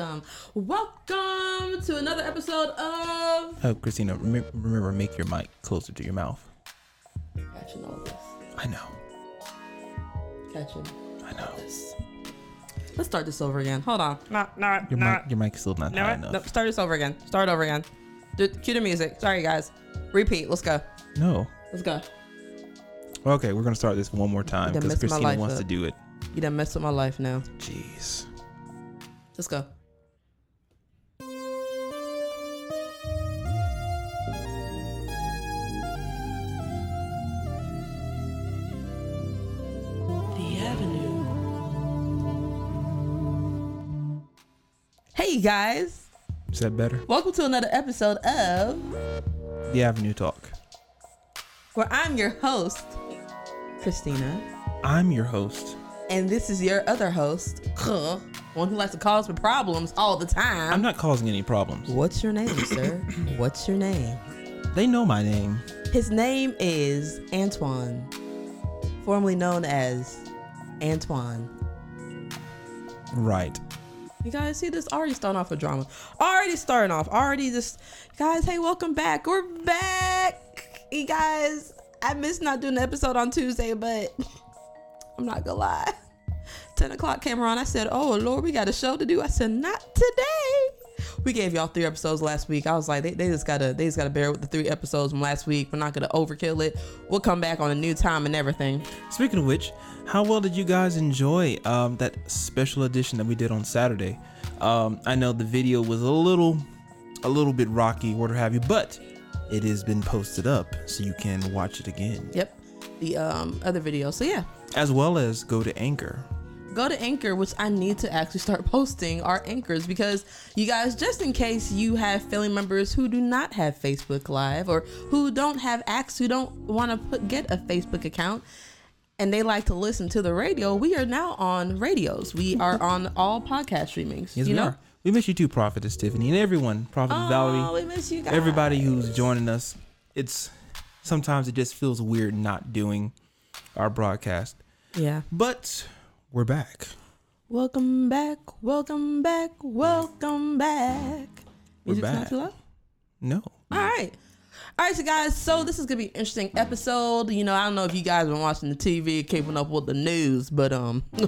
guys. Hi. Welcome. Welcome to another episode of Oh, Christina, rem- remember, make your mic closer to your mouth. Catching all this. I know. Catching I know. this. Let's start this over again. Hold on. No, no, Your no. mic, your mic's still not No, high no, enough. start this over again. Start over again. Do, cue the music. Sorry, guys. Repeat. Let's go. No. Let's go. Okay, we're gonna start this one more time because Christina wants up. to do it. You done messed with my life now. Jeez. Let's go. Hey guys, Is that better? welcome to another episode of The Avenue Talk. where I'm your host, Christina, I'm your host. and this is your other host, one who likes to cause me problems all the time. I'm not causing any problems. What's your name, sir? What's your name? They know my name. His name is Antoine, formerly known as Antoine. Right. You guys see this? Already starting off with drama. Already starting off. Already just, guys, hey, welcome back. We're back. You guys, I missed not doing the episode on Tuesday, but I'm not gonna lie. 10 o'clock came around. I said, Oh Lord, we got a show to do. I said, Not today. We gave y'all three episodes last week. I was like, they, they just gotta they just gotta bear with the three episodes from last week. We're not gonna overkill it. We'll come back on a new time and everything. Speaking of which, how well did you guys enjoy um, that special edition that we did on Saturday? Um, I know the video was a little, a little bit rocky, what have you, but it has been posted up so you can watch it again, Yep. The um other video. So yeah. as well as go to Anchor. go to anchor which i need to actually start posting our anchors because you guys just in case you have family members who do not have facebook live or who don't have access who don't want to put get a facebook account and they like to listen to the radio we are now on radios we are on all podcast streamings Yes, you we know are. We miss you too, Prophetess Tiffany, and everyone, Prophetess oh Valerie, we miss you guys everybody who's joining us. It's sometimes it just feels weird not doing our broadcast, yeah but we're back. welcome back welcome back welcome back We're Music's not back. too loud? No, All right. All right, so guys, so this is gonna be an interesting episode. You know, I don't know if you guys been watching the TV, keeping up with the news, but um,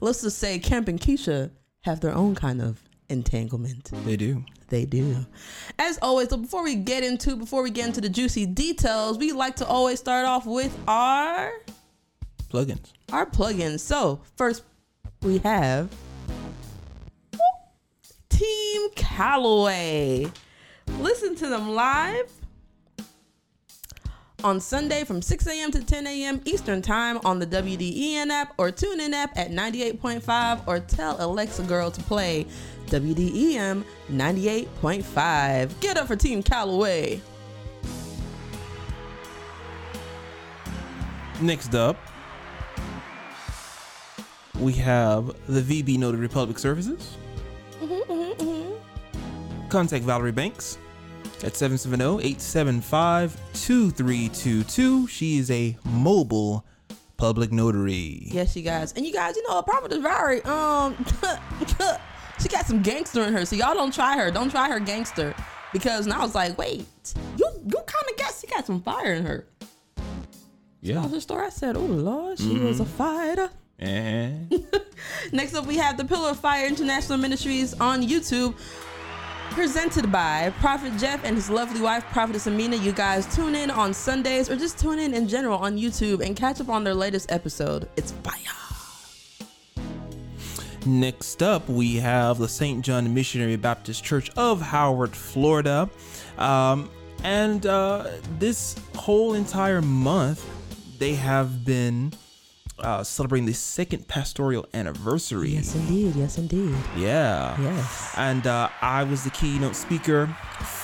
let's just say Kemp and Keisha have their own kind of entanglement. they do. They do. As always, so before we get into before we get into the juicy details, we like to always start off with our Plugins. our plugins. So first, we have Team Callaway. Listen to them live on Sunday from 6 a.m. to 10 a.m. Eastern Time on the WDEN app or TuneIn app at 98.5 or tell Alexa Girl to play WDEM 98.5. Get up for Team Callaway. Next up, we have the VB Notary Public Services. Mm-hmm, mm-hmm, mm-hmm. Contact Valerie Banks at 770-875-2322. She is a mobile public notary. Yes, you guys. And you guys, you know, Prophetess Valerie, um, she got some gangster in her. So y'all don't try her. Don't try her gangster. Because now I was like, wait, you you kind of got, she got some fire in her. Yeah. That was the story. I said, oh, Lord, she was a fighter. And Next up, we have the Pillar of Fire International Ministries on YouTube. Presented by Prophet Jeff and his lovely wife, Prophetess Amina. You guys tune in on Sundays or just tune in in general on YouTube and catch up on their latest episode. It's fire. Next up, we have the St. John Missionary Baptist Church of Howard, Florida. Um, and uh, this whole entire month, they have been uh, celebrating the second pastoral anniversary. Yes, indeed. Yes, indeed. Yeah. Yes. And uh, I was the keynote speaker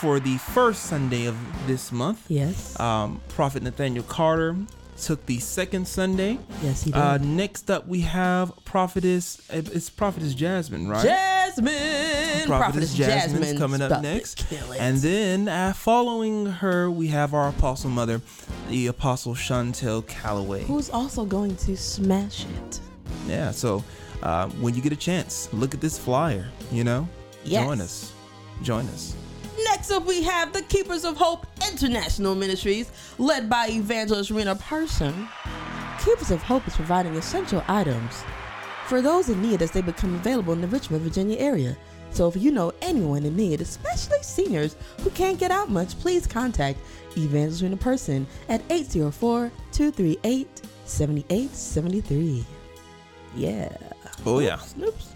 for the first Sunday of this month. Yes. Um, Prophet Nathaniel Carter took the second Sunday. yes, he did. Uh, next up, we have Prophetess. It's Prophetess Jasmine, right? Jasmine. Prophetess Jasmine's Jasmine. coming up next. it. Kill it. And then uh, following her, we have our apostle mother, the apostle Chantel Calloway. who's also going to smash it. Yeah, so uh, when you get a chance, look at this flyer. You know, Yes. join us. Join us. Next up, we have the Keepers of Hope International Ministries, led by evangelist Rena Parson. Keepers of Hope is providing essential items for those in need as they become available in the Richmond, Virginia area. So if you know anyone in need, especially seniors who can't get out much, please contact Evangelist Rena Parson at 804-238-7873. Yeah. Oh yeah. Oops.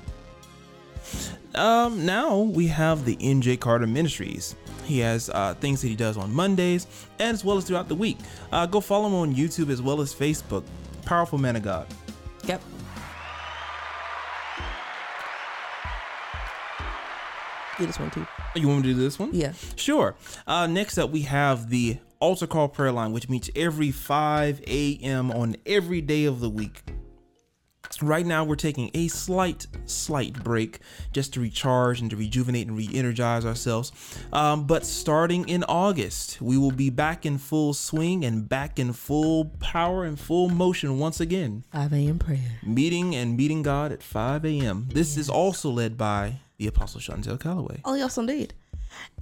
Um, now we have the NJ Carter Ministries. He has uh, things that he does on Mondays and as well as throughout the week. Uh, go follow him on YouTube as well as Facebook. Powerful man of God. Yep. Do this one too. You want me to do this one? Yeah. Sure. Uh, next up, we have the altar call prayer line, which meets every 5 a.m. on every day of the week. Right now, we're taking a slight, slight break just to recharge and to rejuvenate and re energize ourselves. Um, but starting in August, we will be back in full swing and back in full power and full motion once again. 5 a.m. prayer. Meeting and meeting God at 5 a.m. This is also led by the Apostle Chantel Calloway. Oh, yes, indeed.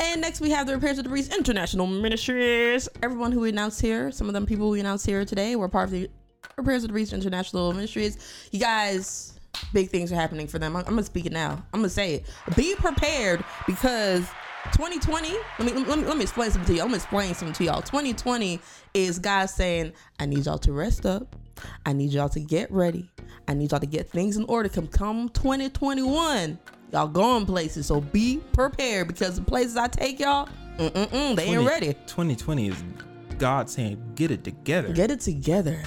And next we have the Repairs of the Breach International Ministries. Everyone who we announced here, some of them people we announced here today were part of the Repairs of the Breach International Ministries. You guys, big things are happening for them. I'm, I'm gonna speak it now. I'm gonna say it. Be prepared because 2020. Let me let me let me explain something to you. I'm gonna explain something to y'all. 2020 is God saying, "I need y'all to rest up. I need y'all to get ready. I need y'all to get things in order. Come come 2021." Y'all going places, so be prepared because the places I take y'all, mm-mm-mm, they ain't ready. 2020 is God saying, get it together. Get it together.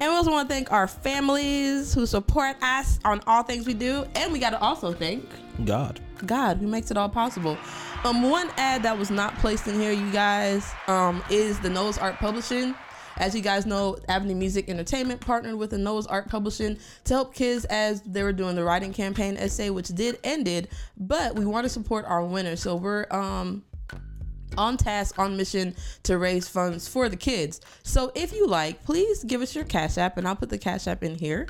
And we also want to thank our families who support us on all things we do. And we got to also thank God. God who makes it all possible. Um, one ad that was not placed in here, you guys, um, is the Noah's Art Publishing. As you guys know, Avenue Music Entertainment partnered with the Noah's Art Publishing to help kids as they were doing the writing campaign essay, which did ended. But we want to support our winners, so we're um on task, on mission to raise funds for the kids. So if you like, please give us your Cash App, and I'll put the Cash App in here.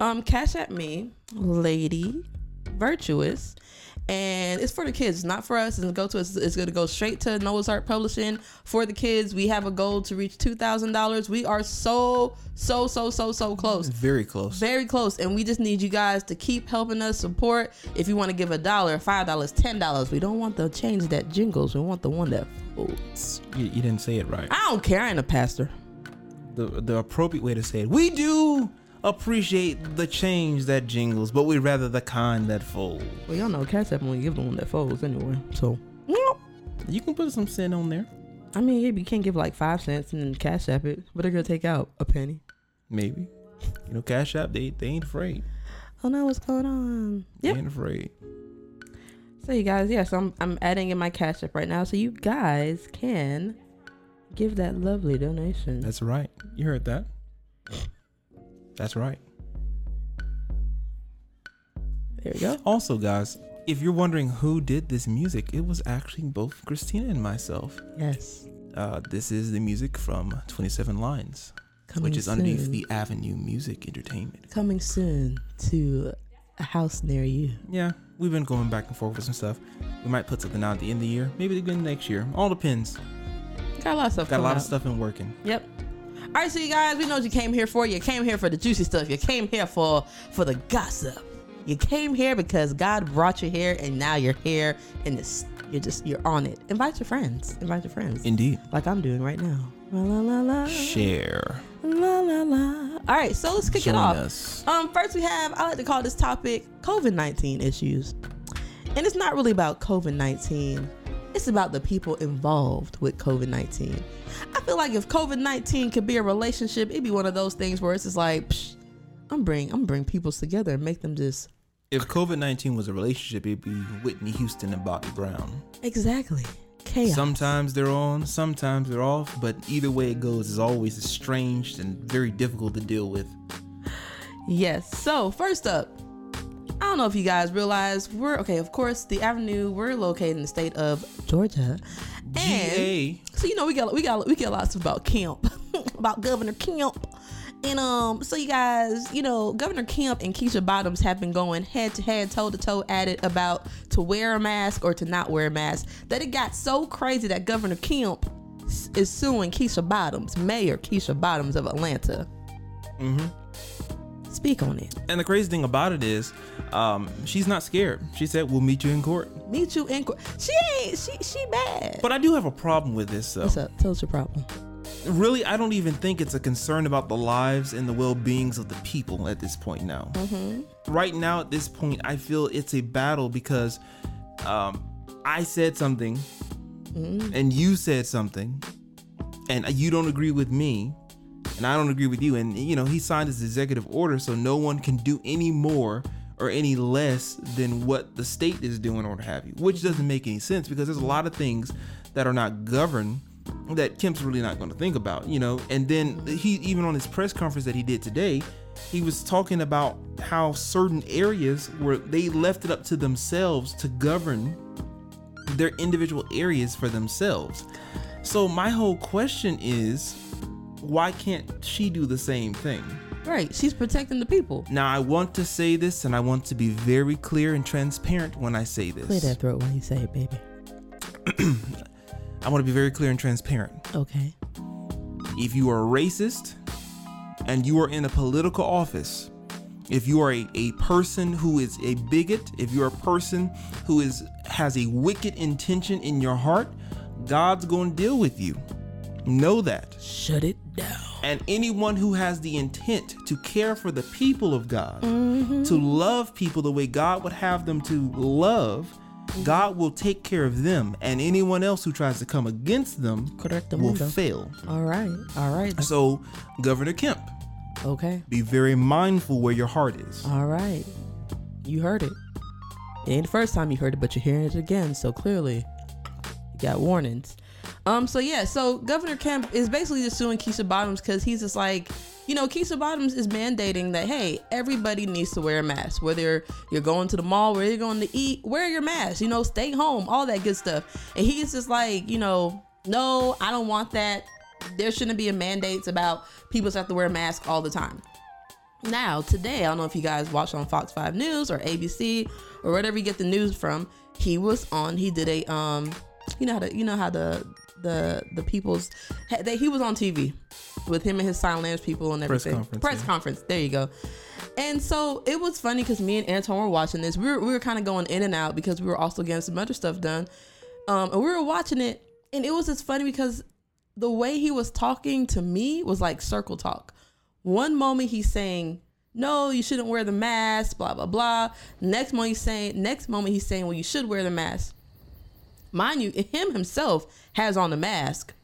Um, Cash App me, Lady Virtuous. And it's for the kids, not for us. It's gonna go to us. It's gonna go straight to Noah's Art Publishing for the kids. We have a goal to reach two thousand dollars. We are so, so, so, so, so close Very close. very close and we just need you guys to keep helping us support if you want to give a dollar five dollars ten dollars we don't want the change that jingles we want the one that folds You, you didn't say it right. i don't care i ain't a pastor The the appropriate way to say it. We do appreciate the change that jingles, but we rather the kind that folds. well y'all know cash app only give the one that folds anyway so You can put some sin on there. i mean yeah, you can't give like five cents and then cash app it but they're gonna take out a penny Maybe. You know, Cash App, they, they ain't afraid. oh no what's going on They ain't afraid. so you guys yes I'm, I'm adding in my cash app right now so you guys can give that lovely donation That's right. You heard that. That's right. there you go Also, guys, if you're wondering who did this music, it was actually both Christina and myself. yes Uh, this is the music from 27 Lines, Coming which is underneath the Avenue Music Entertainment. coming soon to a house near you. Yeah, we've been going back and forth with some stuff. We might put something out at the end of the year, maybe again next year. All depends. Got a lot of stuff. Got a lot of stuff in working. Yep. All right, so you guys, we know what you came here for. You came here for the juicy stuff. You came here for for the gossip. You came here because God brought you here, and now you're here, and it's you're just you're on it. Invite your friends. Invite your friends. Indeed. like I'm doing right now. La la la la. Share. La la la. All right, so let's kick Join it off. us. Um, first we have I like to call this topic COVID nineteen issues, and it's not really about COVID nineteen. It's about the people involved with COVID nineteen. I feel like if COVID nineteen could be a relationship, it'd be one of those things where it's just like, Psh, I'm bring I'm bring peoples together and make them just If COVID 19 was a relationship, it'd be Whitney Houston and Bobby Brown. exactly chaos. Sometimes they're on, sometimes they're off, but either way it goes is always estranged and very difficult to deal with. Yes. So first up, I don't know if you guys realize we're okay. Of course, the Avenue we're located in the state of Georgia, and GA. so you know we got we got we get lots about Kemp, about Governor Kemp, And um, so you guys, you know, Governor Kemp and Keisha Bottoms have been going head to head, toe to toe at it about to wear a mask or to not wear a mask. That it got so crazy that Governor Kemp is suing Keisha Bottoms, Mayor Keisha Bottoms of Atlanta. Mm-hmm. Speak on it. And the crazy thing about it is, um, she's not scared. She said, "We'll meet you in court." Meet you in court. She ain't. She she bad. But I do have a problem with this, though. What's up? Tell us your problem. Really, I don't even think it's a concern about the lives and the well-beings of the people at this point now. Mm-hmm. Right now, at this point, I feel it's a battle because um, I said something, Mm-hmm. and you said something, and you don't agree with me, and I don't agree with you. And you know, he signed his executive order, so no one can do any more or any less than what the state is doing or have you, which doesn't make any sense because there's a lot of things that are not governed that Kemp's really not going to think about, you know. And then he even on his press conference that he did today, he was talking about how certain areas where they left it up to themselves to govern their individual areas for themselves. So my whole question is why can't she do the same thing? Right. She's protecting the people. Now I want to say this and I want to be very clear and transparent when I say this. Clear that throat while you say it, baby. I want to be very clear and transparent. Okay. if you are a racist and you are in a political office, if you are a, a person who is a bigot, if you're a person who is has a wicked intention in your heart, God's going to deal with you. Know that. Shut it down. And anyone who has the intent to care for the people of God, mm-hmm. to love people the way God would have them to love, God will take care of them. And anyone else who tries to come against them Correct the will window. fail. All right. All right. So, Governor Kemp, Okay. be very mindful where your heart is. All right. You heard it. It ain't the first time you heard it, but you're hearing it again. So clearly, you got warnings. Um. So yeah. So Governor Kemp is basically just suing Keisha Bottoms because he's just like, you know, Keisha Bottoms is mandating that hey, everybody needs to wear a mask. Whether you're going to the mall, where you're going to eat, wear your mask. You know, stay home, all that good stuff. And he's just like, you know, no, I don't want that. There shouldn't be a mandates about people have to wear a mask all the time. Now, today, I don't know if you guys watch on Fox 5 News or ABC or whatever you get the news from. He was on, he did a um you know how the you know how the the the people's they, he was on TV with him and his sign language people and everything. Press conference, Press yeah. conference. There you go. And so it was funny because me and Anton were watching this. We were, we were kind of going in and out because we were also getting some other stuff done. Um, and we were watching it, and it was just funny because the way he was talking to me was like circle talk. One moment he's saying, "No, you shouldn't wear the mask," blah blah blah. Next moment he's saying, next moment he's saying, "Well, you should wear the mask." Mind you, him himself has on the mask.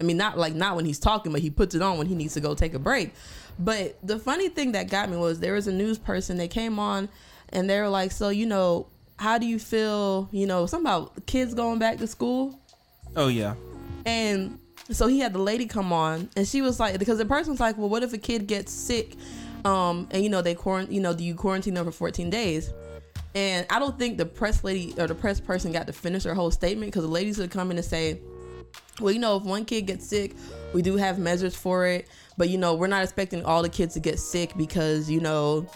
I mean, not like not when he's talking, but he puts it on when he needs to go take a break. But the funny thing that got me was there was a news person. They came on, and they were like, "So you know, how do you feel? You know, something about kids going back to school." Oh yeah. And so he had the lady come on, and she was like, because the person's like, well, what if a kid gets sick, um, and you know they quarantine, you know, do you quarantine them for 14 days? And I don't think the press lady or the press person got to finish her whole statement because the ladies would come in and say, well, you know, if one kid gets sick, we do have measures for it, but you know, we're not expecting all the kids to get sick because you know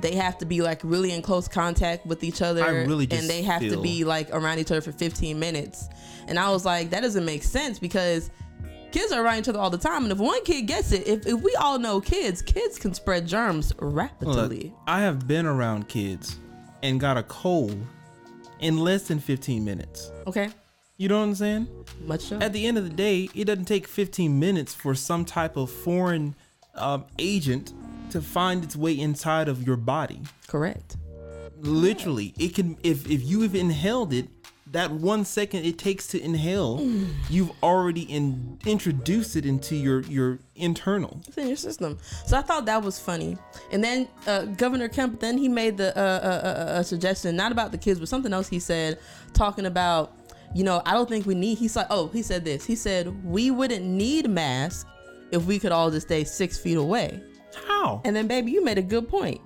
they have to be like really in close contact with each other I really just and they have to be like around each other for 15 minutes. And I was like, that doesn't make sense because kids are around each other all the time. And if one kid gets it, if, if we all know kids, kids can spread germs Look, rapidly. I have been around kids and got a cold in less than 15 minutes. Okay. You know what I'm saying? Much so. At the end of the day, it doesn't take 15 minutes for some type of foreign um, agent to find its way inside of your body. Correct. Literally, it can if if you have inhaled it, that one second it takes to inhale, you've already in, introduced it into your your internal. It's in your system. So I thought that was funny. And then uh, Governor Kemp, then he made the uh, uh, uh, uh, suggestion, not about the kids, but something else he said, talking about, you know, I don't think we need, he's like, oh, he said this. He said, we wouldn't need masks if we could all just stay six feet away. How? And then, baby, you made a good point.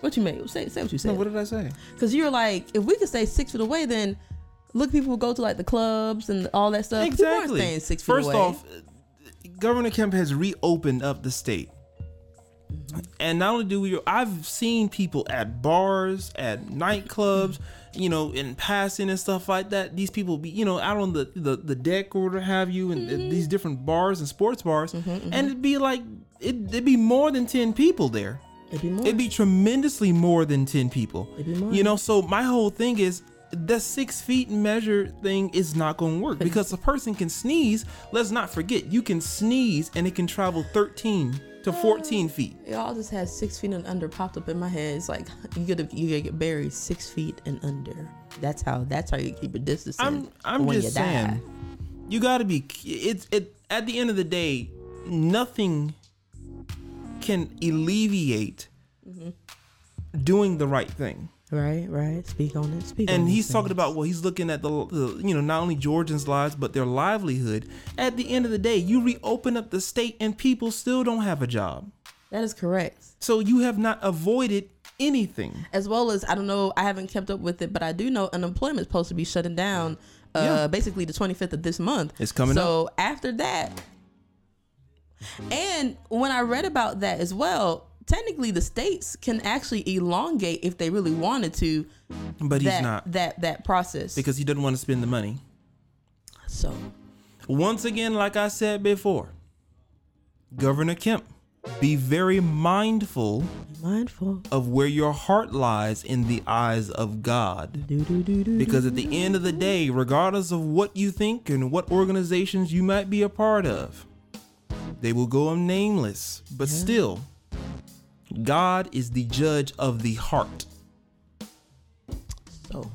What you made? Say, say what you No, said. what did I say? Because you're like, if we could stay six feet away, then look, people go to like the clubs and all that stuff. Exactly. six feet First away. off, Governor Kemp has reopened up the state. Mm-hmm. And not only do we, I've seen people at bars, at nightclubs, mm-hmm. you know, in passing and stuff like that. These people be, you know, out on the the, the deck or what have you, and Mm-hmm. these different bars and sports bars, mm-hmm, and it'd be like it, it'd be more than ten people there. It'd be more. It'd be tremendously more than 10 people. It'd be more. You know, so my whole thing is the six feet measure thing is not going to work because a person can sneeze. Let's not forget, you can sneeze and it can travel 13 to 14 feet. Y'all just had six feet and under popped up in my head. It's like you gotta you gotta get buried six feet and under. That's how that's how you keep a distance. I'm I'm when just you saying, die. you got to be. It's it at the end of the day, nothing can alleviate Mm-hmm. doing the right thing. Right, right. Speak on it. Speak on it. and he's talking about well he's looking at the, the you know not only georgians lives but their livelihood at the end of the day you reopen up the state and people still don't have a job That is correct. so you have not avoided anything As well as I don't know, I haven't kept up with it, but I do know unemployment is supposed to be shutting down. Uh, Yeah. basically the 25th of this month. It's coming up. So after that, and when I read about that as well, technically the states can actually elongate if they really wanted to but he's that not that that process. because he doesn't want to spend the money so once again like i said before governor kemp be very mindful mindful. of where your heart lies in the eyes of god Do do do do. Because at the end of the day, regardless of what you think and what organizations you might be a part of, they will go nameless. But still, God is the judge of the heart. So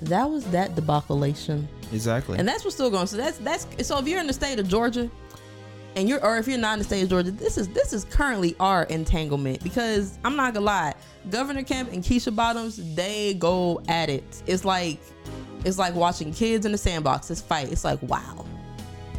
that was that debacleation. Exactly. And that's what's still going. So that's that's so if you're in the state of Georgia and you're or if you're not in the state of Georgia, this is this is currently our entanglement because I'm not gonna lie, Governor Kemp and Keisha Bottoms, they go at it. It's like it's like watching kids in the sandbox. This fight. It's like wow.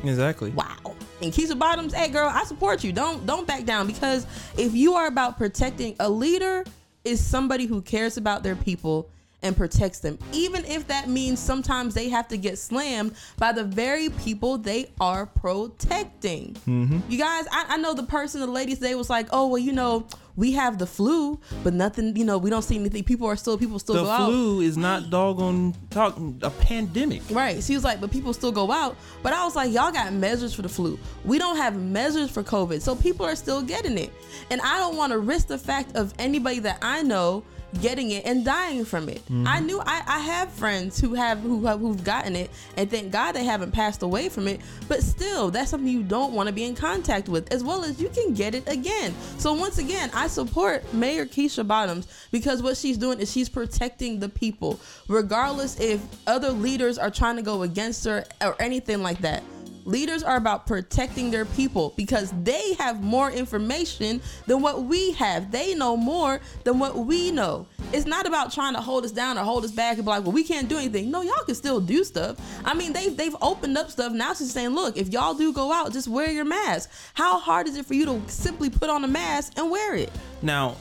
exactly. Wow. And Keisha Bottoms, hey girl, I support you. Don't don't back down because if you are about protecting a leader is somebody who cares about their people and protects them. Even if that means sometimes they have to get slammed by the very people they are protecting. Mm-hmm. You guys, I, I know the person, the lady today was like, oh well, you know, we have the flu, but nothing, you know, we don't see anything. People are still people still The go out. The flu is not doggone talking a pandemic. Right. She was like, but people still go out. But I was like, y'all got measures for the flu. We don't have measures for COVID. So people are still getting it. And I don't want to risk the fact of anybody that I know getting it and dying from it. I mm-hmm. knew I, I have friends who have who have who've gotten it and thank God they haven't passed away from it. But still, that's something you don't want to be in contact with, as well as you can get it again. So once again, I support Mayor Keisha Bottoms because what she's doing is she's protecting the people, regardless if other leaders are trying to go against her or anything like that. Leaders are about protecting their people because they have more information than what we have. They know more than what we know. It's not about trying to hold us down or hold us back and be like, well, we can't do anything. No, y'all can still do stuff. I mean, they've they've opened up stuff. Now she's saying, look, if y'all do go out, just wear your mask. How hard is it for you to simply put on a mask and wear it? Now,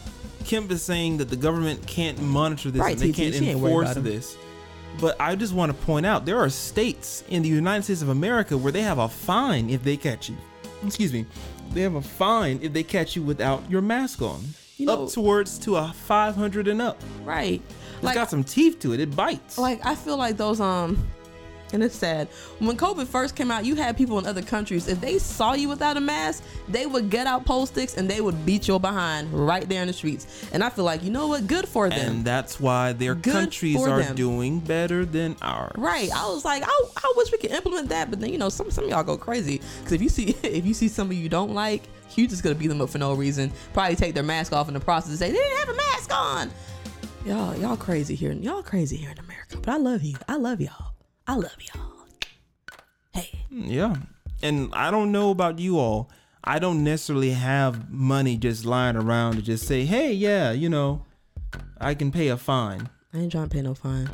Kemp is saying that the government can't monitor this Right, and they can't she ain't worried enforce this. But I just want to point out there are states in the United States of America where they have a fine if they catch you. Excuse me. They have a fine if they catch you without your mask on. You know- up towards to a 500 and up. Right. It's got some teeth to it. It bites. like I feel like those um and it's sad. When COVID first came out, you had people in other countries. If they saw you without a mask, they would get out pole sticks and they would beat your behind right there in the streets. And I feel like, you know what? Good for them. and that's why their Good countries are them. doing better than ours. Right. I was like, I, I wish we could implement that, but then you know, some some of y'all go crazy because if you see if you see somebody you don't like, you just gonna beat them up for no reason. Probably take their mask off in the process and say they didn't have a mask on. Y'all, y'all crazy here. Y'all crazy here in America. But I love you. I love y'all. I love y'all. Hey. Hmm, yeah. And I don't know about you all. I don't necessarily have money just lying around to just say, hey, yeah, you know, I can pay a fine. I ain't trying to pay no fine.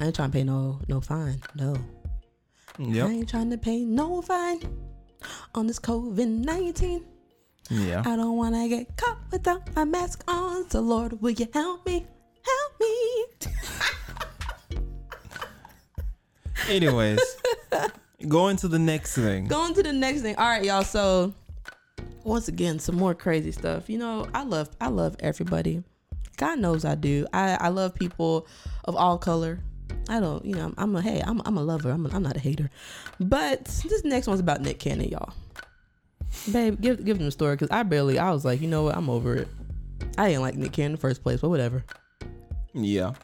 I ain't trying to pay no no fine. No. I ain't trying to pay no fine on this COVID nineteen. Yeah. I don't wanna get caught without my mask on. So Lord, will you help me? Help me. Anyways, going to the next thing. Going to the next thing. All right, y'all. So once again some more crazy stuff you know i love i love everybody god knows i do i i love people of all color i don't you know i'm, I'm a hey i'm, I'm a lover I'm, a, I'm not a hater but this next one's about nick cannon y'all babe give give them the story because i barely i was like you know what i'm over it i didn't like nick cannon in the first place but whatever Yeah.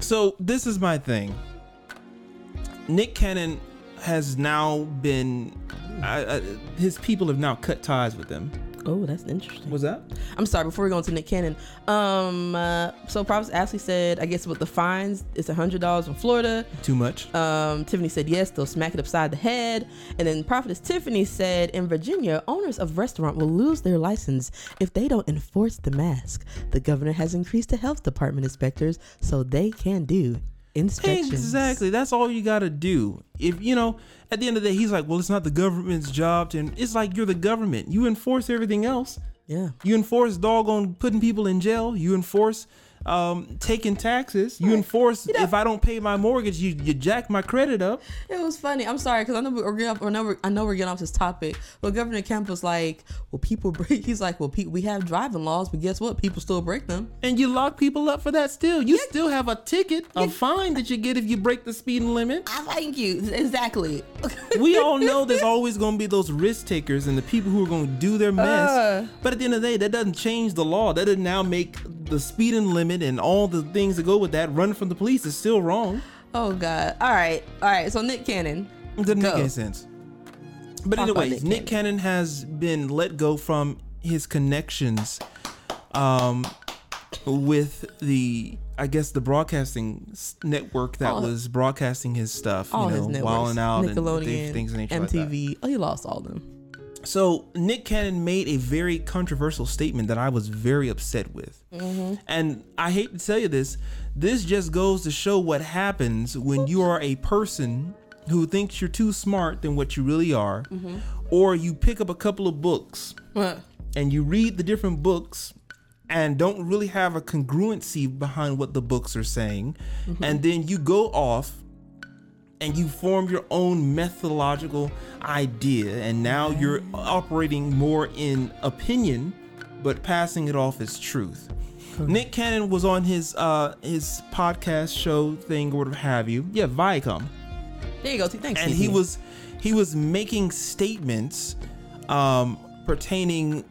So this is my thing. Nick Cannon has now been, I, I, his people have now cut ties with him. oh that's interesting Was that? I'm sorry. Before we go into Nick Cannon, um, uh, so Props Ashley said, I guess with the fines, it's a hundred dollars in Florida. Too much? Um, Tiffany said yes, they'll smack it upside the head. And then Prophetess Tiffany said, in Virginia, owners of restaurant will lose their license if they don't enforce the mask. The governor has increased the health department inspectors so they can do inspections. Exactly. That's all you got to do. If, you know, at the end of the day, he's like, well, it's not the government's job to, it's like you're the government. You enforce everything else. Yeah. You enforce doggone putting people in jail. You enforce um, taking taxes. You enforce if I don't pay my mortgage, you, you jack my credit up. It was funny. I'm sorry because I know we're getting off, I know we're, I know we're getting off this topic, but Governor Kemp was like, "Well, people break." He's like, "Well, pe- we have driving laws, but guess what? People still break them." And you lock people up for that still. You still have a ticket, a fine that you get if you break the speeding limit. I thank you. Exactly. We all know there's always going to be those risk takers and the people who are going to do their mess. Uh. but at the end of the day, that doesn't change the law. That doesn't now make the speeding limit and all the things that go with that running from the police is still wrong. oh God. All right. All right. So Nick Cannon. Doesn't make any sense. But Talk anyways, Nick Nick Cannon has been let go from his connections um, with the, I guess, the broadcasting network that All- was broadcasting his stuff. All you his know, networks. Wild 'N Out Nickelodeon, and things of nature like that. MTV. oh, he lost all them. So Nick Cannon made a very controversial statement that I was very upset with. Mm-hmm. And I hate to tell you this, this just goes to show what happens when you are a person who thinks you're too smart than what you really are, mm-hmm. or you pick up a couple of books and you read the different books and don't really have a congruency behind what the books are saying, mm-hmm. and then you go off and you form your own methodological idea and now you're operating more in opinion but passing it off as truth. Nick cannon was on his uh his podcast show thing or what have you. Yeah viacom. There you go. Thanks. and he was he was making statements um pertaining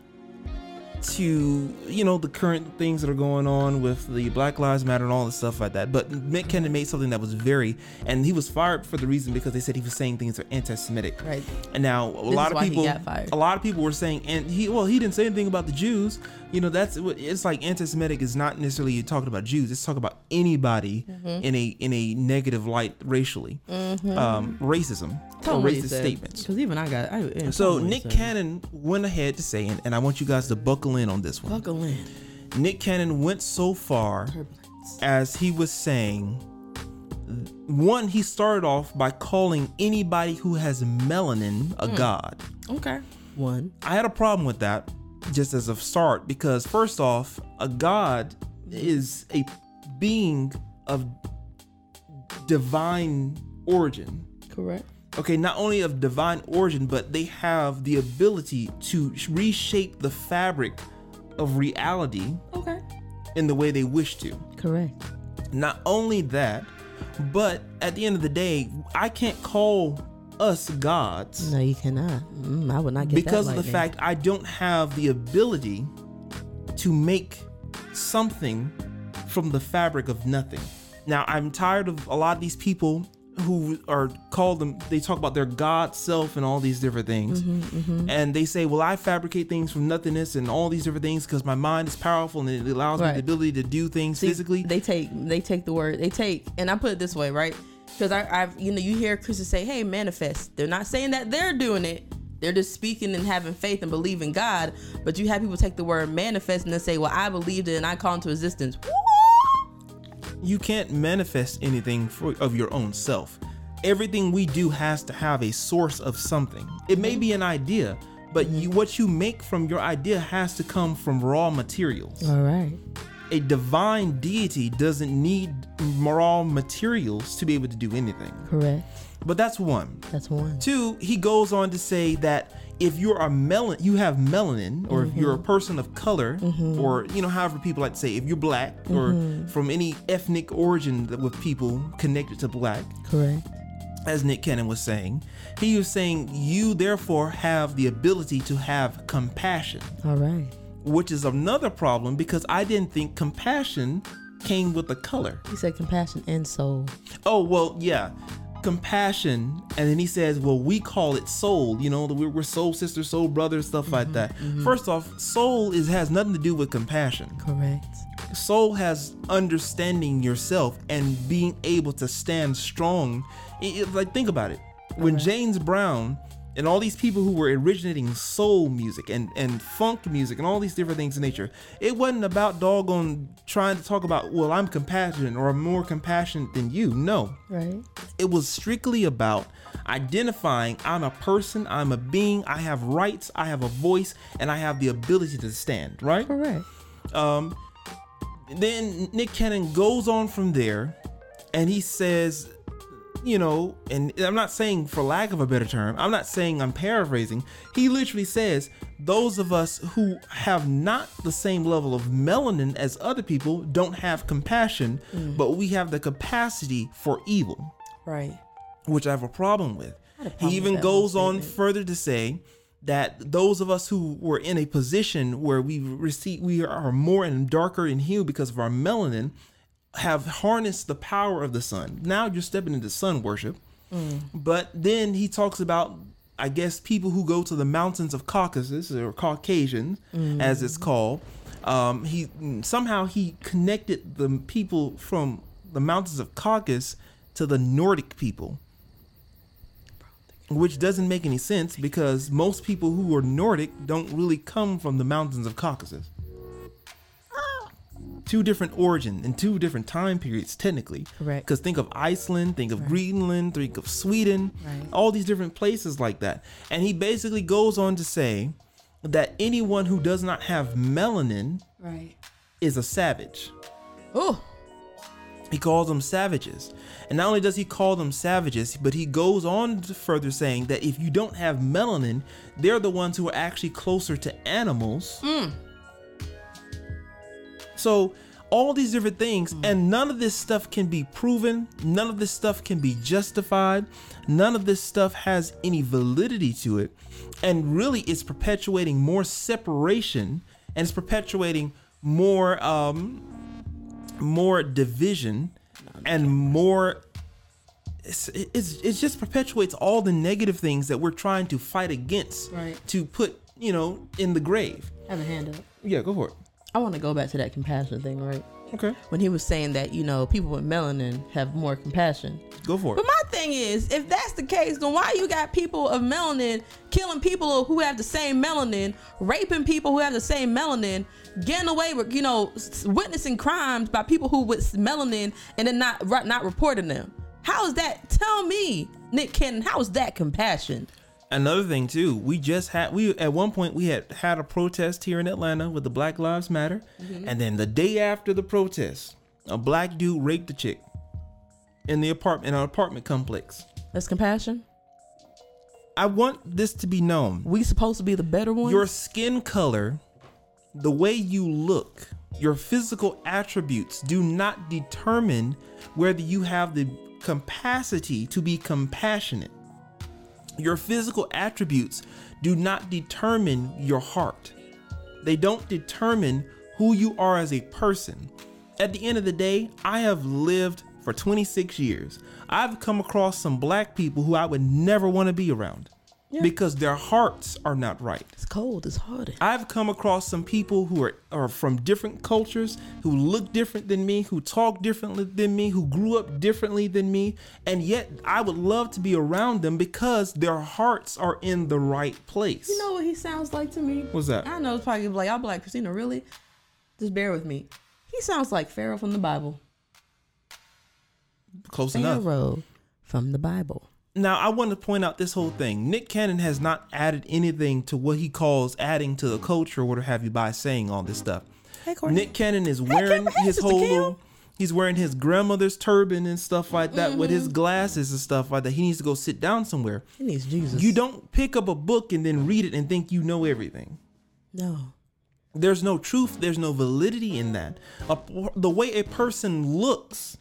to you know the current things that are going on with the black lives matter and all the stuff like that but nick cannon made something that was very and he was fired for the reason because they said he was saying things that are anti-semitic Right. and now a is lot of why he people got fired. a lot of people were saying and he well he didn't say anything about the jews you know that's what it's like anti-semitic is not necessarily you talking about jews it's talking about anybody Mm-hmm. in a in a negative light racially um racism Tell or him what he racist said, statements Because even I got. I, so him what he nick said. cannon went ahead to say and, and i want you guys to buckle in on this one Buckle in. nick cannon went so far Turbulence. as he was saying one he started off by calling anybody who has melanin a hmm. god Okay. One. I had a problem with that just as a start because first off, a god is a being of divine origin. Correct. Okay, not only of divine origin, but they have the ability to reshape the fabric of reality Okay. in the way they wish to. Correct. Not only that, but at the end of the day, I can't call us gods No, you cannot. Mm, I would not get because that of the lightning. fact I don't have the ability to make something from the fabric of nothing. Now, I'm tired of a lot of these people who are called them, they talk about their God self and all these different things. Mm-hmm, And they say, well, I fabricate things from nothingness and all these different things because my mind is powerful and it allows me the ability to do things See, physically. They take they take the word they take, and I put it this way, right? Because I, I've you know you hear Christians say, "Hey, manifest." They're not saying that they're doing it. They're just speaking and having faith and believing God. But you have people take the word manifest and then say, "Well, I believed it and I call into existence." You can't manifest anything for, of your own self. Everything we do has to have a source of something. It may be an idea, but you, what you make from your idea has to come from raw materials. All right. A divine deity doesn't need raw materials to be able to do anything. Correct. But that's one. That's one. Two, he goes on to say that if you're a melan, you have melanin, or if you're a Mm-hmm. person of color, or you know, however people like to say, if you're black or Mm-hmm. from any ethnic origin with people connected to black, Correct. as Nick Cannon was saying, he was saying you therefore have the ability to have compassion, All right. which is another problem because I didn't think compassion came with the color. He said compassion and soul. Oh well, yeah, compassion, and then he says, "Well, we call it soul. You know, we're, we're soul sisters, soul brothers, stuff like mm-hmm, that." Mm-hmm. First off, soul is has nothing to do with compassion. Correct. Soul has understanding yourself and being able to stand strong. It- it- like think about it. When James Brown and all these people who were originating soul music and, and funk music and all these different things in nature, it wasn't about doggone trying to talk about, well, I'm compassionate or I'm more compassionate than you. No. Right. It was strictly about identifying I'm a person, I'm a being, I have rights, I have a voice, and I have the ability to stand, right? Correct. Um, then Nick Cannon goes on from there and he says, you know, and I'm not saying for lack of a better term, I'm not saying I'm paraphrasing. He literally says, those of us who have not the same level of melanin as other people don't have compassion, but we have the capacity for evil Right. which I have a problem with. a problem He even goes on further to say that those of us who were in a position where we receive we are more and darker in hue because of our melanin have harnessed the power of the sun. Now you're stepping into sun worship. Mm. But then he talks about I guess people who go to the mountains of Caucasus or Caucasians as it's called. Um, he somehow he connected the people from the mountains of Caucasus to the Nordic people which doesn't make any sense because most people who are Nordic don't really come from the mountains of Caucasus. Two different origin and two different time periods, technically. Correct. Because think of Iceland, think of Greenland, think of Sweden, Right. all these different places like that. And he basically goes on to say that anyone who does not have melanin Right. is a savage. Oh. He calls them savages. And not only does he call them savages, but he goes on to further saying that if you don't have melanin, they're the ones who are actually closer to animals. Mm. So, all these different things, and none of this stuff can be proven, none of this stuff can be justified, none of this stuff has any validity to it. And really, it's perpetuating more separation and it's perpetuating more um, more division and more it's, it's it just perpetuates all the negative things that we're trying to fight against Right. to put you know in the grave Have a hand up. yeah go for it I want to go back to that compassion thing, right? okay When he was saying that, you know, people with melanin have more compassion. go for it. But my thing is, if that's the case, then why you got people of melanin killing people who have the same melanin, raping people who have the same melanin, getting away with, you know, witnessing crimes by people who with melanin and then not not reporting them? How is that? Tell me, Nick Cannon, how is that compassion? Another thing too we just had we at one point we had had a protest here in atlanta with the black lives matter mm-hmm. and then the day after the protest a black dude raped a chick in the apartment in an apartment complex That's compassion. i want this to be known We supposed to be the better ones. Your skin color, the way you look, your physical attributes do not determine whether you have the capacity to be compassionate. Your physical attributes do not determine your heart. They don't determine who you are as a person. At the end of the day, I have lived for 26 years. I've come across some black people who I would never want to be around Yeah. because their hearts are not right. it's cold. It's hard. I've come across some people who are, are from different cultures, who look different than me, who talk differently than me, who grew up differently than me, and yet I would love to be around them because their hearts are in the right place. You know what he sounds like to me? What's that? I know it's probably like I'll be like Christina. Really? Just bear with me. He sounds like Pharaoh from the Bible. Close enough. Pharaoh from the Bible. Now, I want to point out this whole thing. Nick Cannon has not added anything to what he calls adding to the culture, or what have you, by saying all this stuff. Hey. Nick Cannon is wearing hey, his whole little, He's wearing his grandmother's turban and stuff like that with his mm-hmm. glasses and stuff like that. He needs to go sit down somewhere. He needs Jesus. You don't pick up a book and then read it and think you know everything. No. There's no truth, there's no validity in that. A, the way a person looks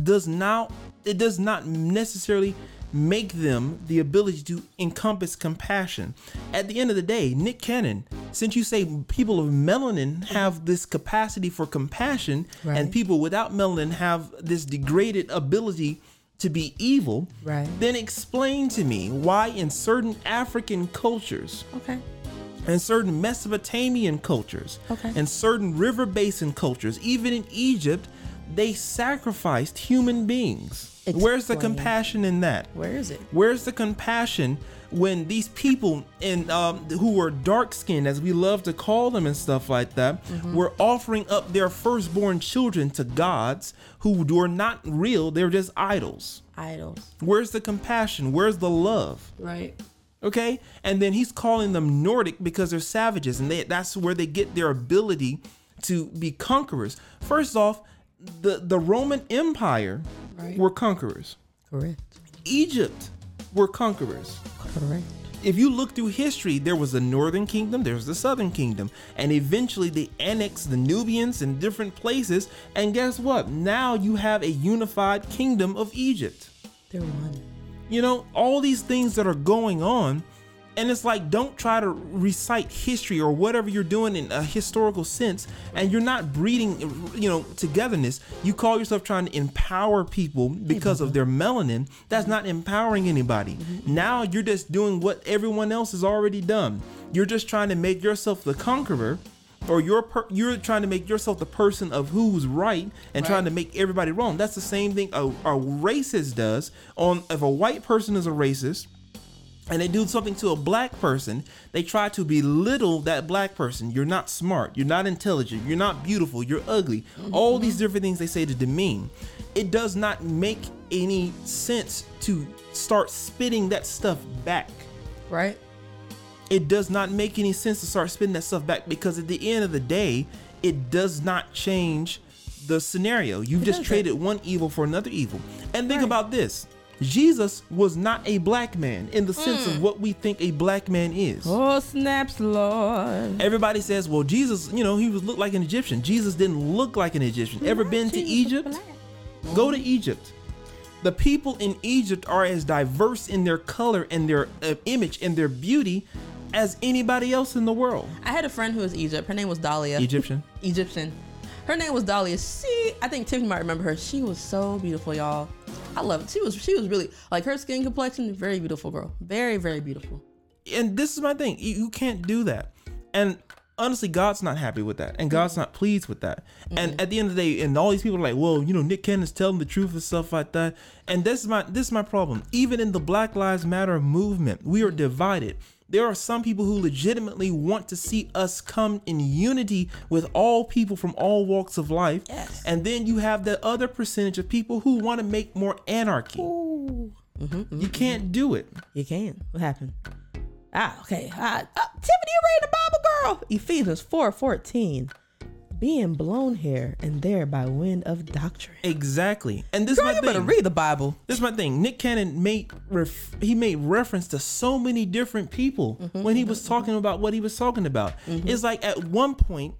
does not it does not necessarily make them the ability to encompass compassion. At the end of the day, Nick Cannon, since you say people of melanin have this capacity for compassion Right. and people without melanin have this degraded ability to be evil, Right. then explain to me why in certain African cultures Okay. and certain Mesopotamian cultures Okay. and certain river basin cultures, even in Egypt, they sacrificed human beings. Where's the compassion in that? Where is it? Where's the compassion when these people in um, who were dark skinned, as we love to call them and stuff like that, Mm-hmm. were offering up their firstborn children to gods who were not real? They're just idols. Idols. Where's the compassion? Where's the love? Right. Okay, and then he's calling them Nordic because they're savages, and they, that's where they get their ability to be conquerors. First off, the the Roman Empire Right. were conquerors. Correct. Egypt were conquerors. Correct. If you look through history, there was the northern kingdom, there was the southern kingdom, and eventually they annexed the Nubians in different places. And guess what? Now you have a unified kingdom of Egypt. They're one. You know, all these things that are going on. And it's like, don't try to recite history or whatever you're doing in a historical sense, and you're not breeding, you know, togetherness. You call yourself trying to empower people because of their melanin. That's not empowering anybody. Now you're just doing what everyone else has already done. You're just trying to make yourself the conqueror, or you're per- you're trying to make yourself the person of who's right and trying to make everybody wrong. That's the same thing a, a racist does. On if a white person is a racist and they do something to a black person, they try to belittle that black person. You're not smart. You're not intelligent. You're not beautiful. You're ugly. All these different things they say to demean. It does not make any sense to start spitting that stuff back. Right. It does not make any sense to start spitting that stuff back because at the end of the day, it does not change the scenario. You've just doesn't. traded one evil for another evil. And think Right. about this. Jesus was not a black man in the sense of what we think a black man is. Oh, snaps, Lord. Everybody says, well, Jesus, you know, he was looked like an Egyptian. Jesus didn't look like an Egyptian. Ever been to Egypt? Go to Egypt. The people in Egypt are as diverse in their color and their uh, image and their beauty as anybody else in the world. I had a friend who was Egypt. Her name was Dahlia. Egyptian. Egyptian. Her name was Dahlia. She, I think Tiffany might remember her. She was so beautiful, y'all. I love it. She was, she was really like her skin complexion. Very beautiful girl. Very, very beautiful. And this is my thing. You, can't do that. And honestly, God's not happy with that. And God's not pleased with that. And at the end of the day, and all these people are like, well, you know, Nick Cannon's telling the truth and stuff like that. And this is my this is my problem. Even in the Black Lives Matter movement, we are mm. divided. There are some people who legitimately want to see us come in unity with all people from all walks of life. Yes. And then you have the other percentage of people who want to make more anarchy. Ooh. You can't do it. You can. What happened? Ah, okay. Ah, ah, Tiffany, you read the Bible, girl? Ephesians four fourteen. Being blown here and there by wind of doctrine. Exactly. And this Girl, is my you better read the Bible. This is my thing. Nick Cannon made ref- he made reference to so many different people mm-hmm, when he mm-hmm, was talking mm-hmm. about what he was talking about. It's like at one point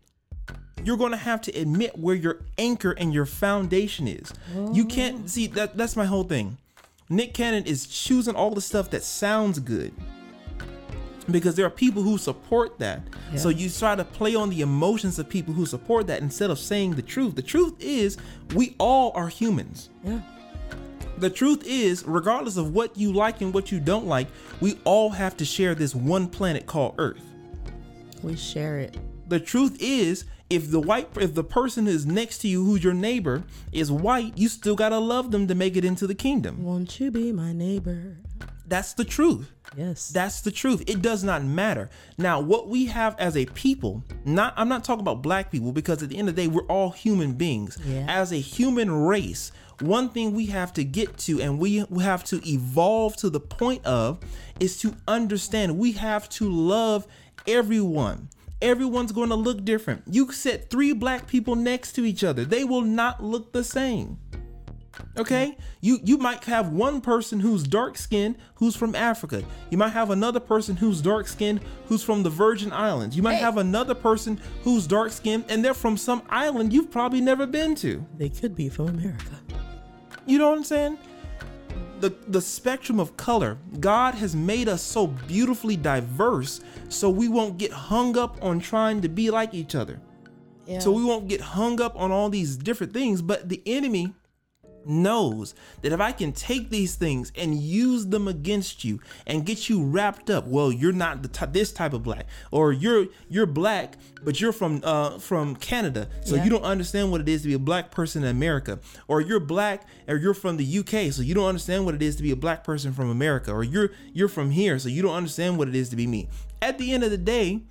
you're going to have to admit where your anchor and your foundation is. You can't oh. see that that's my whole thing. Nick Cannon is choosing all the stuff that sounds good. Because there are people who support that. So you try to play on the emotions of people who support that instead of saying the truth. The truth is we all are humans. Yeah. The truth is, regardless of what you like and what you don't like, we all have to share this one planet called Earth. We share it. The truth is, if the white if the person is next to you who's your neighbor is white, you still got to love them to make it into the kingdom. Won't you be my neighbor? That's the truth. Yes. That's the truth. It does not matter. Now, what we have as a people, not I'm not talking about black people because at the end of the day, we're all human beings. Yeah. As a human race, one thing we have to get to and we have to evolve to the point of is to understand we have to love everyone. everyone's going to look different. You set three black people next to each other, they will not look the same. Okay? You you might have one person who's dark skinned who's from Africa. You might have another person who's dark skinned who's from the Virgin Islands. You might Hey. have another person who's dark skinned and they're from some island you've probably never been to. They could be from America. You know what I'm saying? The the spectrum of color, God has made us so beautifully diverse so we won't get hung up on trying to be like each other. Yeah. So we won't get hung up on all these different things, but the enemy knows that if I can take these things and use them against you and get you wrapped up, well, you're not the ty- this type of black, or you're you're black, but you're from uh from Canada, so Yeah. you don't understand what it is to be a black person in America, or you're black or you're from the UK, so you don't understand what it is to be a black person from America, or you're you're from here, so you don't understand what it is to be me. At the end of the day,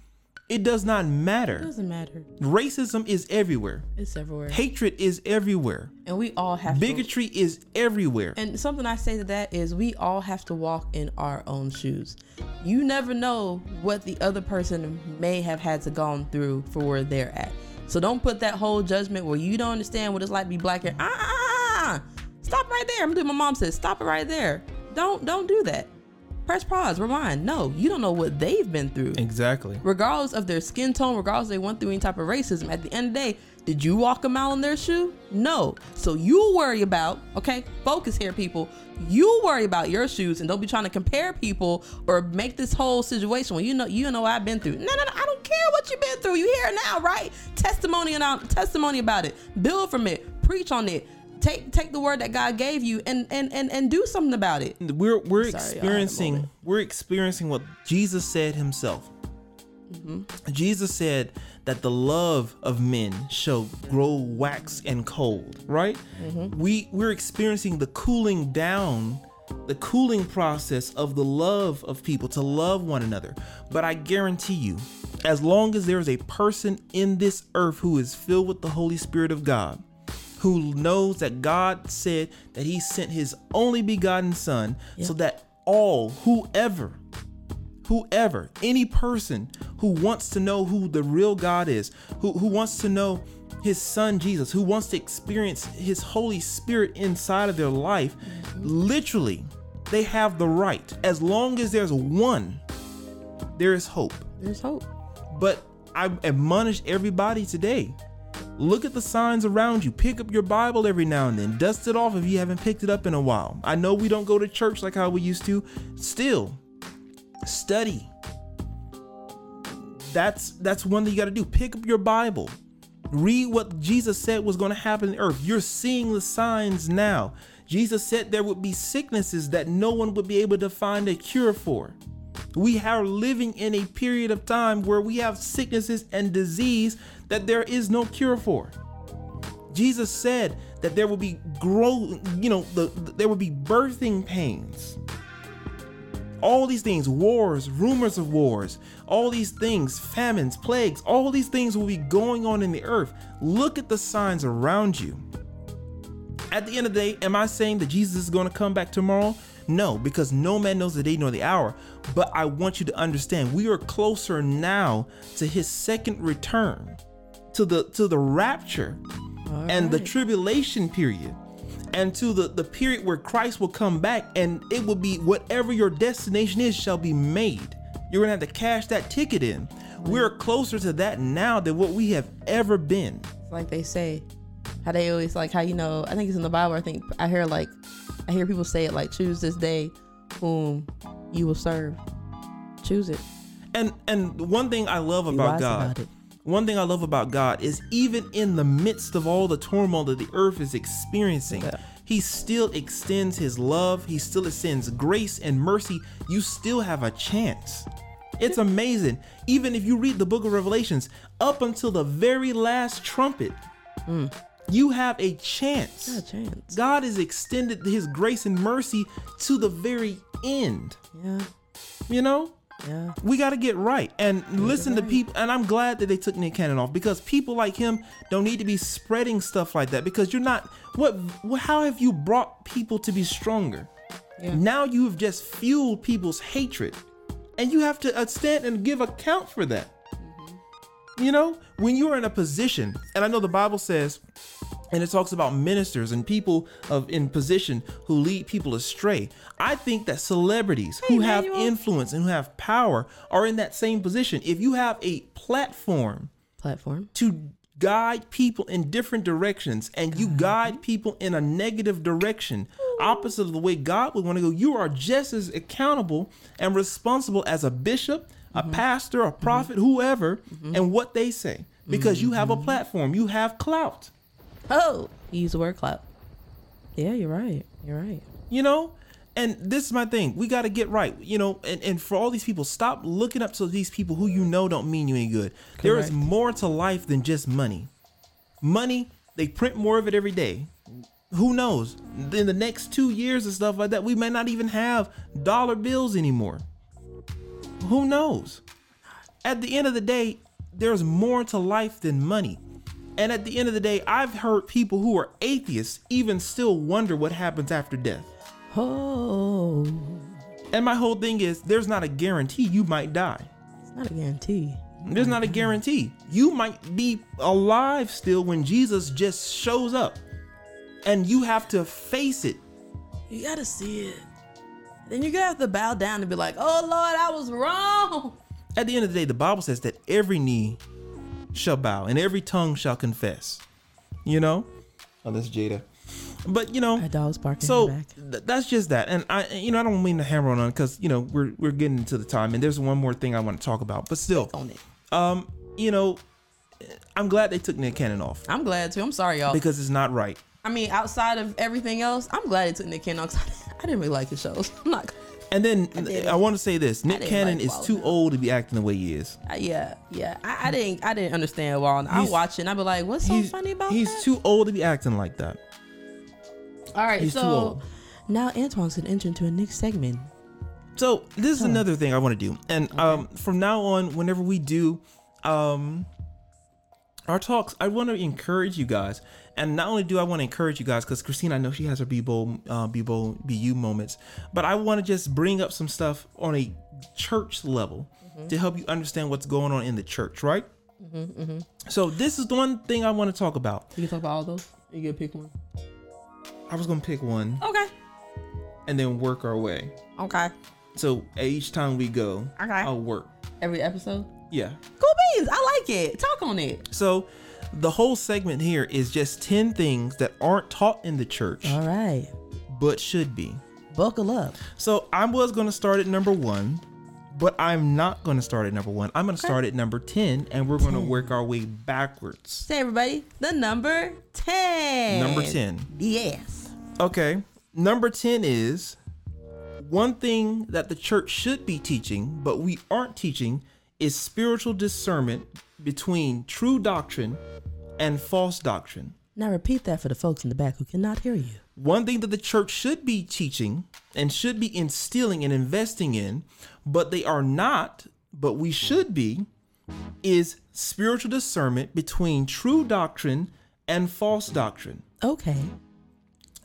it does not It matter. doesn't matter. Racism is everywhere. It's everywhere. Hatred is everywhere. And we all have to Bigotry is everywhere. And something I say to that is we all have to walk in our own shoes. You never know what the other person may have had to gone through for where they're at. So don't put that whole judgment where you don't understand what it's like to be black here. Ah, ah, ah, ah. stop right there. I'm doing my mom says. Stop it right there. Don't don't do that. Press pause. Rewind. No, you don't know what they've been through. Exactly. Regardless of their skin tone, regardless they went through any type of racism, at the end of the day, did you walk a mile in their shoe? No. So you worry about, okay, focus here, people. You worry about your shoes and don't be trying to compare people or make this whole situation when you know you know what I've been through. No, no, no, I don't care what you've been through. You here now, right? Testimony and testimony about it. Build from it. Preach on it. Take take the word that God gave you and and and, and do something about it. We're we're Sorry, I had a experiencing we're experiencing what Jesus said himself. Mm-hmm. Jesus said that the love of men shall grow wax and cold, right? Mm-hmm. We we're experiencing the cooling down, the cooling process of the love of people to love one another. But I guarantee you, as long as there is a person in this earth who is filled with the Holy Spirit of God, who knows that God said that he sent his only begotten son so that all whoever whoever any person who wants to know who the real God is who who wants to know his son Jesus who wants to experience his holy spirit inside of their life mm-hmm. literally they have the right as long as there's one there is hope There's hope. but I admonish everybody today. Look at the signs around you. Pick up your Bible every now and then. Dust it off if you haven't picked it up in a while. I know we don't go to church like how we used to. Still, study. That's that's one thing you got to do. Pick up your Bible. Read what Jesus said was going to happen on earth. You're seeing the signs now. Jesus said there would be sicknesses that no one would be able to find a cure for. We are living in a period of time where we have sicknesses and disease that there is no cure for. Jesus said that there will be grow, you know, the, the- there will be birthing pains. All these things, wars, rumors of wars, all these things, famines, plagues, all these things will be going on in the earth. Look at the signs around you. At the end of the day, am I saying that Jesus is going to come back tomorrow? No, because no man knows the day nor the hour. But I want you to understand we are closer now to his second return, to the to the rapture and the tribulation period. And to the, the period where Christ will come back and it will be whatever your destination is shall be made. You're gonna have to cash that ticket in. We're closer to that now than what we have ever been. Like they say, how they always like how you know. I think it's in the Bible. I think I hear like, I hear people say it like, choose this day whom you will serve. Choose it. And and one thing I love about God, about it. One thing I love about God is even in the midst of all the turmoil that the earth is experiencing, Yeah. He still extends His love. He still extends grace and mercy. You still have a chance. It's amazing. Even if you read the book of Revelations, up until the very last trumpet, mm. you have a chance. Got a chance. God has extended His grace and mercy to the very end. Yeah. You know? Yeah. we got to get right. And listen to people and i'm glad that they took nick cannon off because people like him don't need to be spreading stuff like that because you're not what, how have you brought people to be stronger? Yeah. now you have just fueled people's hatred and you have to uh, stand and give account for that. You know, when you're in a position, and I know the Bible says, and it talks about ministers and people of in position who lead people astray. I think that celebrities Hey, who have influence and who have power are in that same position. If you have a platform Platform. to guide people in different directions and you guide people in a negative direction opposite of the way god would want to go you are just as accountable and responsible as a bishop a pastor a prophet whoever and what they say. Because you have a platform. You have clout Oh, you use the word clout. Yeah, you're right. You're right. you know? And this is my thing. We got to get right you know? And, and for all these people stop looking up to these people who you know don't mean you any good. There is more to life than just money. Money they print more of it every day. Who knows? In the next two years and stuff like that we may not even have dollar bills anymore. Who knows? At the end of the day there's more to life than money and at the end of the day i've heard people who are atheists even still wonder what happens after death Oh, and my whole thing is there's not a guarantee you might die. it's not a guarantee. There's not a guarantee. You might be alive still when Jesus just shows up. And you have to face it. You gotta see it. Then you're gonna have to bow down and be like, "Oh Lord, I was wrong." At the end of the day, the Bible says that every knee shall bow and every tongue shall confess. You know? Oh, that's Jada. But you know, My dog's barking so back. th- that's just that and i you know i don't mean to hammer on it because you know we're we're getting into the time and there's one more thing i want to talk about but still On it. um you know i'm glad they took nick cannon off I'm glad too. I'm sorry, y'all. because it's not right I mean, outside of everything else, I'm glad they took Nick Cannon. 'cause I didn't really like his shows. I'm not. And then didn't- I, want to say this nick cannon like is too old to be acting the way he is I- Yeah, yeah. I, I didn't. I didn't understand why. I watch it and I be like, "What's so funny about he's that?" too old to be acting like that All right, he's so now Antoine's gonna enter into a next segment. So this is another thing I want to do, and um, from now on, whenever we do um, our talks, I want to encourage you guys. And not only do I want to encourage you guys, because Christine, I know she has her Bebo, uh, Bebo, BU moments, but I want to just bring up some stuff on a church level mm-hmm. to help you understand what's going on in the church, right? Mm-hmm, mm-hmm. So this is the one thing I want to talk about. You can talk about all those. You can pick one. I was gonna pick one Okay. and then work our way. Okay. So each time we go, Okay. I'll work. Every episode. Yeah. Cool beans. I like it. Talk on it. So, the whole segment here is just 10 things that aren't taught in the church, All right. but should be. Buckle up. So, I was going to start at number one, but I'm not going to start at number one. I'm going to start at number 10, and we're going to work our way backwards. Say everybody, the number 10. Number 10. Yes. Okay. Number 10 is one thing that the church should be teaching, but we aren't teaching, is spiritual discernment between true doctrine and false doctrine. Now repeat that for the folks in the back who cannot hear you. One thing that the church should be teaching and should be instilling and investing in, but they are not, but we should be, is spiritual discernment between true doctrine and false doctrine. Okay.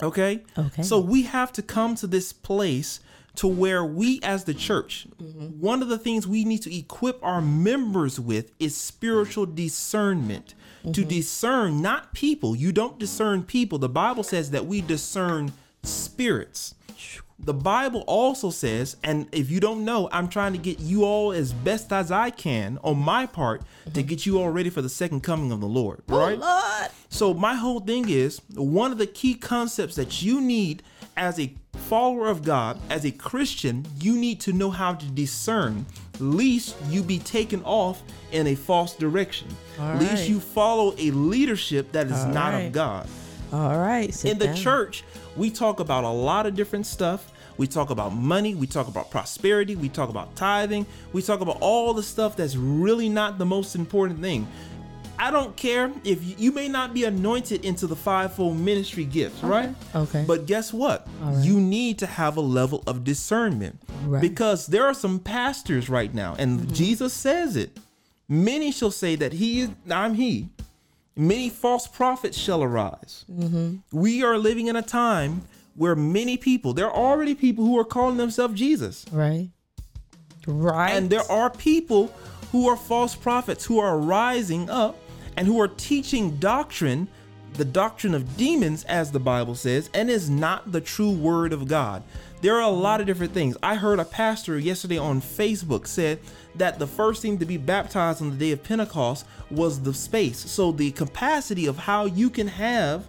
Okay? Okay. So we have to come to this place to where we as the church, mm-hmm. one of the things we need to equip our members with is spiritual discernment. To mm-hmm. discern not people. You don't discern people. The Bible says that we discern spirits. The Bible also says, and if you don't know, I'm trying to get you all as best as I can on my part to mm-hmm. get you all ready for the second coming of the Lord, oh, right? Oh, Lord. So my whole thing is one of the key concepts that you need as a follower of God, as a Christian, you need to know how to discern, lest you be taken off in a false direction. All Lest right. you follow a leadership that is All not right. of God. All right. In the down. church, we talk about a lot of different stuff. We talk about money, we talk about prosperity, we talk about tithing, we talk about all the stuff that's really not the most important thing. I don't care if you, you may not be anointed into the fivefold ministry gifts, right? Okay. But guess what? Right. You need to have a level of discernment Right. because there are some pastors right now, and Mm-hmm. Jesus says it. Many shall say that he is, I'm he. Many false prophets shall arise. Mm-hmm. We are living in a time where many people, there are already people who are calling themselves Jesus. Right. Right. And there are people who are false prophets who are rising up and who are teaching doctrine, the doctrine of demons, as the Bible says, and is not the true word of God. There are a lot of different things. I heard a pastor yesterday on Facebook said that the first thing to be baptized on the day of Pentecost was the space. So the capacity of how you can have,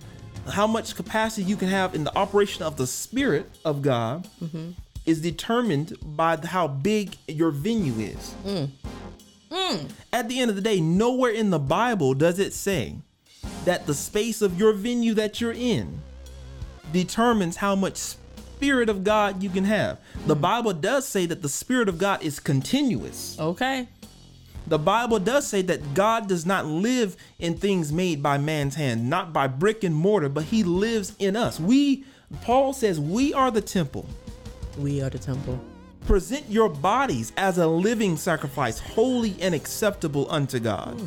how much capacity you can have in the operation of the Spirit of God mm-hmm. is determined by how big your venue is. Mm. Mm. At the end of the day, nowhere in the Bible does it say that the space of your venue that you're in determines how much Spirit of God you can have. The mm. Bible does say that the Spirit of God is continuous. okay. The Bible does say that God does not live in things made by man's hand, not by brick and mortar, but he lives in us. We, Paul says, we are the temple. We are the temple. Present your bodies as a living sacrifice, holy and acceptable unto God.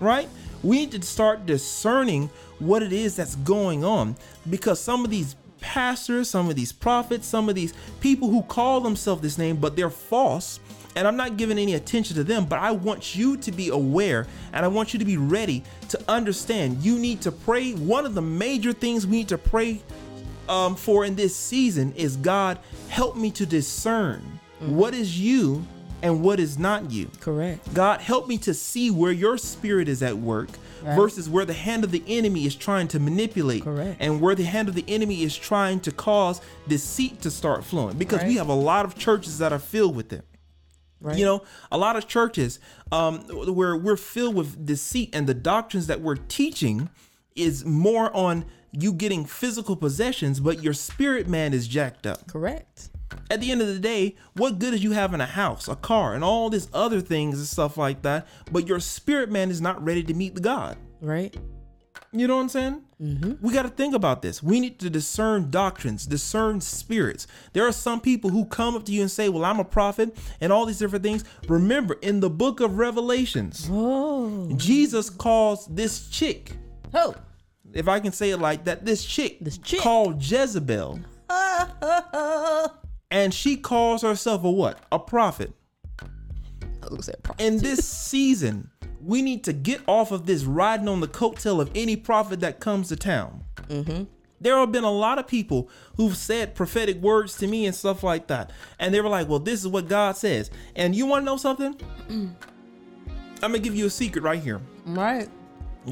Right? We need to start discerning what it is that's going on because some of these pastors, some of these prophets, some of these people who call themselves this name, but they're false. And I'm not giving any attention to them, but I want you to be aware and I want you to be ready to understand. You need to pray. One of the major things we need to pray um, for in this season is God, help me to discern what is you and what is not you. Correct. God, help me to see where your spirit is at work Right. versus where the hand of the enemy is trying to manipulate Correct. and where the hand of the enemy is trying to cause deceit to start flowing because we have a lot of churches that are filled with it. Right. You know, a lot of churches um, where we're filled with deceit and the doctrines that we're teaching is more on you getting physical possessions, but your spirit man is jacked up. Correct. At the end of the day, what good is you having a house, a car, and all these other things and stuff like that, but your spirit man is not ready to meet the God? Right. You know what I'm saying? Mm-hmm. We got to think about this. We need to discern doctrines, discern spirits. There are some people who come up to you and say, Well, I'm a prophet, and all these different things. Remember, in the book of Revelations, Oh. Jesus calls this chick, Oh. if I can say it like that, this chick, This chick. called Jezebel, and she calls herself a what? A prophet. in this season, we need to get off of this riding on the coattail of any prophet that comes to town. Mm-hmm. There have been a lot of people who've said prophetic words to me and stuff like that. And they were like, well, this is what God says. And you want to know something? Mm. I'm going to give you a secret right here. Right.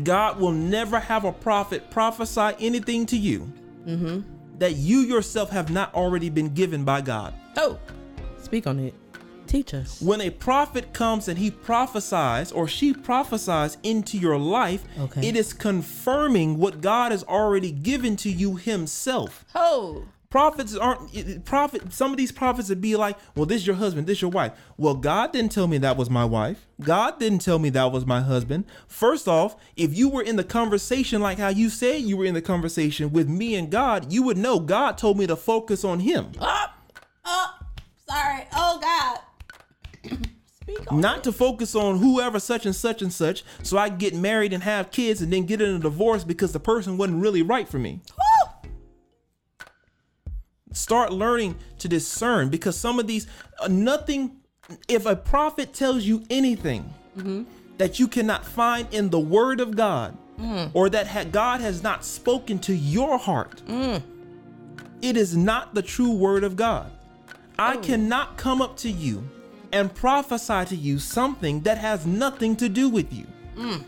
God will never have a prophet prophesy anything to you mm-hmm. That you yourself have not already been given by God. Oh. Speak on it. Teach us. when a prophet comes and he prophesies or she prophesies into your life, Okay. it is confirming what God has already given to you himself. Oh. Prophets aren't prophet some of these prophets would be like, "Well, this is your husband, this is your wife." Well, God didn't tell me that was my wife. God didn't tell me that was my husband. First off, if you were in the conversation like how you said you were in the conversation with me and God, you would know God told me to focus on him. Up. Up. Sorry. Oh God. Not to focus on whoever such and such and such so I can get married and have kids and then get in a divorce because the person wasn't really right for me. Start learning to discern because some of these, uh, nothing, if a prophet tells you anything mm-hmm. that you cannot find in the word of God mm. or that ha- God has not spoken to your heart, mm. it is not the true word of God. I oh. cannot come up to you and prophesy to you something that has nothing to do with you. Mm.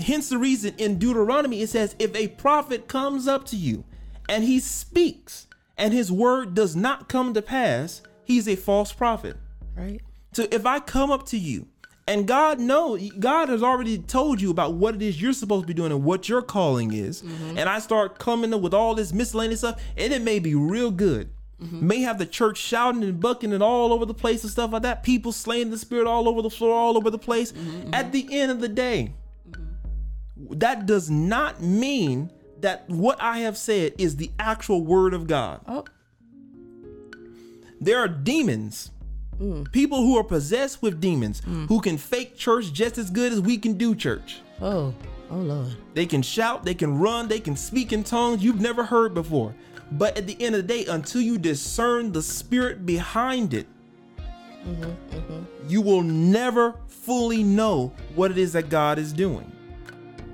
Hence the reason in Deuteronomy it says, if a prophet comes up to you and he speaks and his word does not come to pass, he's a false prophet. Right. So if I come up to you and God know God has already told you about what it is you're supposed to be doing and what your calling is, mm-hmm. and I start coming up with all this miscellaneous stuff, and it may be real good. Mm-hmm. May have the church shouting and bucking and all over the place and stuff like that. People slaying the spirit all over the floor, all over the place. Mm-hmm, At the end of the day, that does not mean that what I have said is the actual word of God. Oh. There are demons, mm. people who are possessed with demons, mm. who can fake church just as good as we can do church. Oh. Oh Lord. They can shout, they can run, they can speak in tongues you've never heard before. But at the end of the day, until you discern the spirit behind it, mm-hmm, mm-hmm. you will never fully know what it is that God is doing.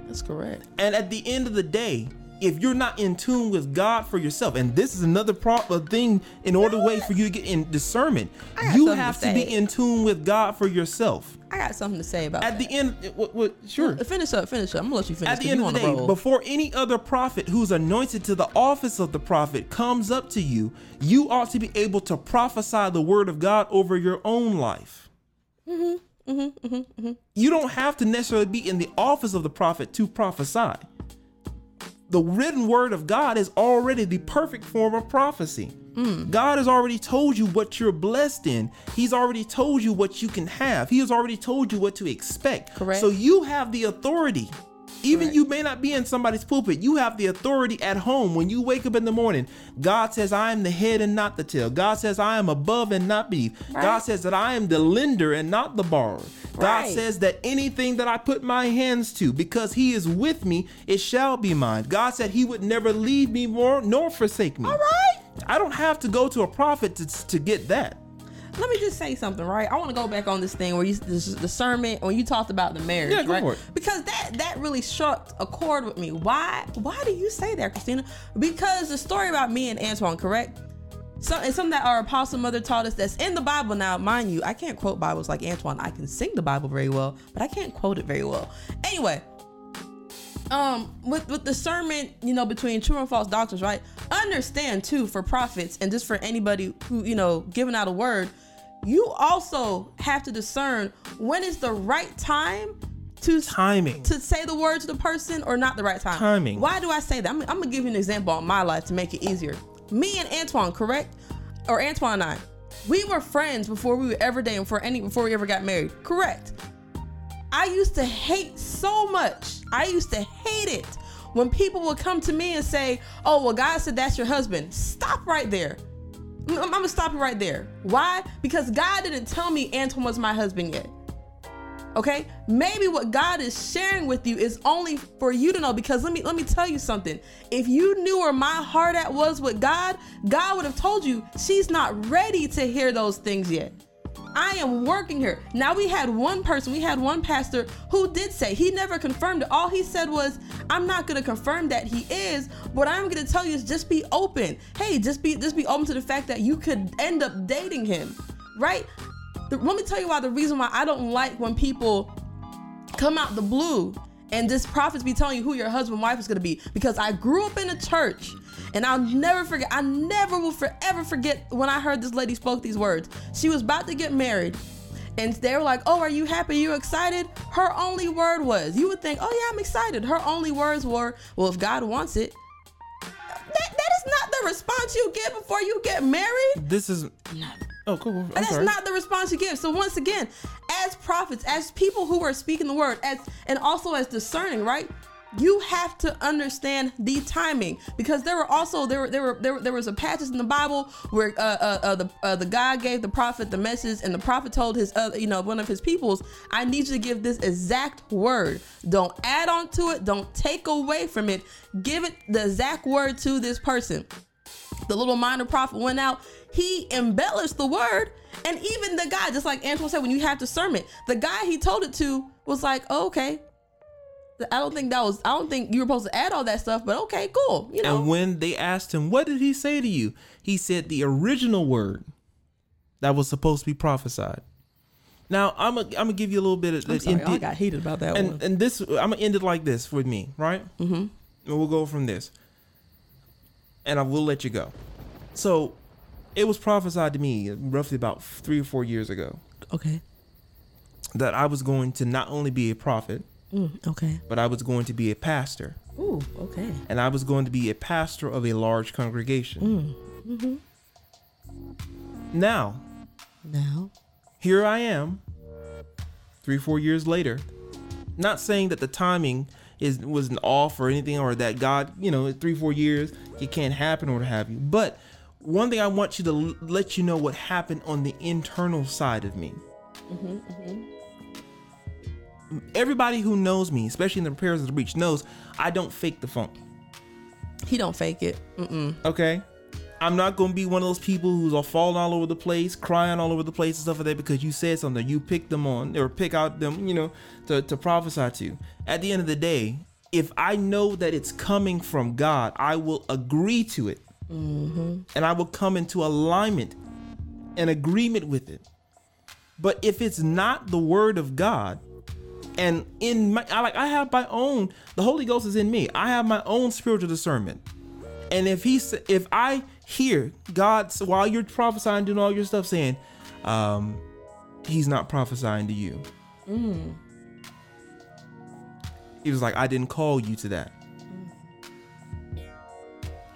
That's correct. And at the end of the day, if you're not in tune with God for yourself, and this is another proper thing in order way for you to get in discernment, you something to have to, be in tune with God for yourself. I got something to say about that. At that. the end, what, what, sure. Finish up, finish up. I'm gonna let you finish. At the end of the day, roll. before any other prophet who's anointed to the office of the prophet comes up to you, you ought to be able to prophesy the word of God over your own life. Mm-hmm, Mm-hmm, mm-hmm, mm-hmm. You don't have to necessarily be in the office of the prophet to prophesy. The written word of God is already the perfect form of prophecy. Mm. God has already told you what you're blessed in. He's already told you what you can have. He has already told you what to expect. Correct. So you have the authority. Even Correct. you may not be in somebody's pulpit, you have the authority at home. When you wake up in the morning, God says, I am the head and not the tail. God says, I am above and not beneath. God says that I am the lender and not the borrower. God Right. says that anything that I put my hands to, because He is with me, it shall be mine. God said He would never leave me more nor forsake me. All right. I don't have to go to a prophet to, to get that. Let me just say something, right? I want to go back on this thing where you this, the sermon when you talked about the marriage, Yeah, right? Because that that really struck a chord with me. Why why do you say that, Christina? Because the story about me and Antoine, correct? So it's something that our apostle mother taught us that's in the Bible now, mind you. I can't quote Bibles like Antoine. I can sing the Bible very well, but I can't quote it very well. Anyway, um with with sermon, you know between true and false doctrines right understand too for prophets and just for anybody who you know giving out a word you also have to discern when is the right time to Timing. to say the word to the person or not the right time Timing. why do i say that i'm, I'm gonna give you an example on my life to make it easier me and antoine correct or antoine and i we were friends before we were ever dating before any before we ever got married correct I used to hate so much. I used to hate it when people would come to me and say, "Oh, well, God said that's your husband." Stop right there. I'm, gonna stop you right there. Why? Because God didn't tell me Antoine was my husband yet. Okay? Maybe what God is sharing with you is only for you to know because let me let me tell you something. If you knew where my heart at was with God, God would have told you she's not ready to hear those things yet. I am working here. Now we had one person, we had one pastor who did say he never confirmed it. All he said was, "I'm not going to confirm that he is. What I'm going to tell you is just be open. Hey, just be just be open to the fact that you could end up dating him, right? The- let me tell you why. The reason why I don't like when people come out the blue and this prophets be telling you who your husband wife is going to be. Because I grew up in a church and I'll never forget I never will forever forget when I heard this lady spoke these words. She was about to get married and they were like oh are you happy? You excited? Her only word was you would think oh yeah I'm excited. Her only words were well if God wants it. That, that is not the response you get before you get married. This is. Oh, cool. And that's sorry. not the response you give. So once again, as prophets, as people who are speaking the word, as and also as discerning, right? You have to understand the timing because there were also there were there were there, were, there was a passage in the Bible where uh, uh, uh, the uh, the God gave the prophet the message and the prophet told his other you know one of his peoples I need you to give this exact word don't add on to it don't take away from it give it the exact word to this person the little minor prophet went out he embellished the word and even the guy just like antoine said when you have discernment the guy he told it to was like oh, okay i don't think that was i don't think you were supposed to add all that stuff but okay cool you know And when they asked him, What did he say to you? He said the original word that was supposed to be prophesied. Now, I'm going to give you a little bit of. I'm sorry, in- I got heated about that and, one and this, I'm going to end it like this with me, right? Mm-hmm. And we'll go from this. And I will let you go. So, it was prophesied to me roughly about three or four years ago okay that I was going to not only be a prophet, Mm, okay but I was going to be a pastor. Ooh, okay and I was going to be a pastor of a large congregation. Mm, mm-hmm. Now, now here I am, three, four years later. Not saying that the timing is wasn't off or anything, or that God, you know, three, four years it can't happen or what have you. But one thing I want you to l- let you know what happened on the internal side of me. Mm-hmm, mm-hmm. Everybody who knows me, especially in the Repairers of the Breach, knows I don't fake the funk. he don't fake it Mm-mm. Okay. I'm not gonna be one of those people who's all falling all over the place, crying all over the place and stuff like that because you said something, you picked them on or pick out them, you know, to, to prophesy to. At the end of the day, if I know that it's coming from God, I will agree to it. And I will come into alignment and agreement with it. But if it's not the word of God, and in my I like I have my own the Holy Ghost is in me. I have my own spiritual discernment. And if he if I hear God while you're prophesying doing all your stuff saying, um, he's not prophesying to you. He was like, I didn't call you to that.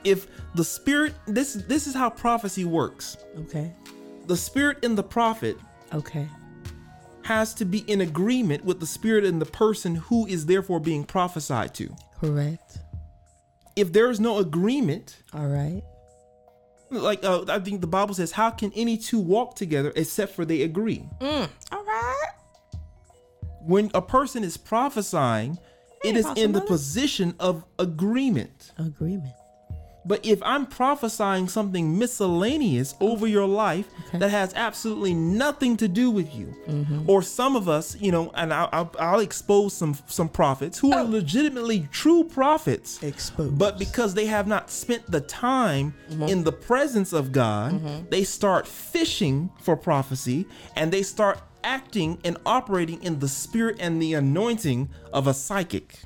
If the spirit this this is how prophecy works. Okay. The spirit in the prophet Okay. has to be in agreement with the spirit in the person who is therefore being prophesied to. Correct. If there is no agreement, All right. like uh, I think the Bible says, how can any two walk together except for they agree? Mm. All right. When a person is prophesying, it is in the position of agreement. Agreement. But if I'm prophesying something miscellaneous over your life Okay. that has absolutely nothing to do with you, mm-hmm. or some of us, you know, and I'll, I'll, I'll expose some some prophets who are Oh. legitimately true prophets, Exposed. but because they have not spent the time mm-hmm. in the presence of God, mm-hmm. they start fishing for prophecy and they start acting and operating in the spirit and the anointing of a psychic,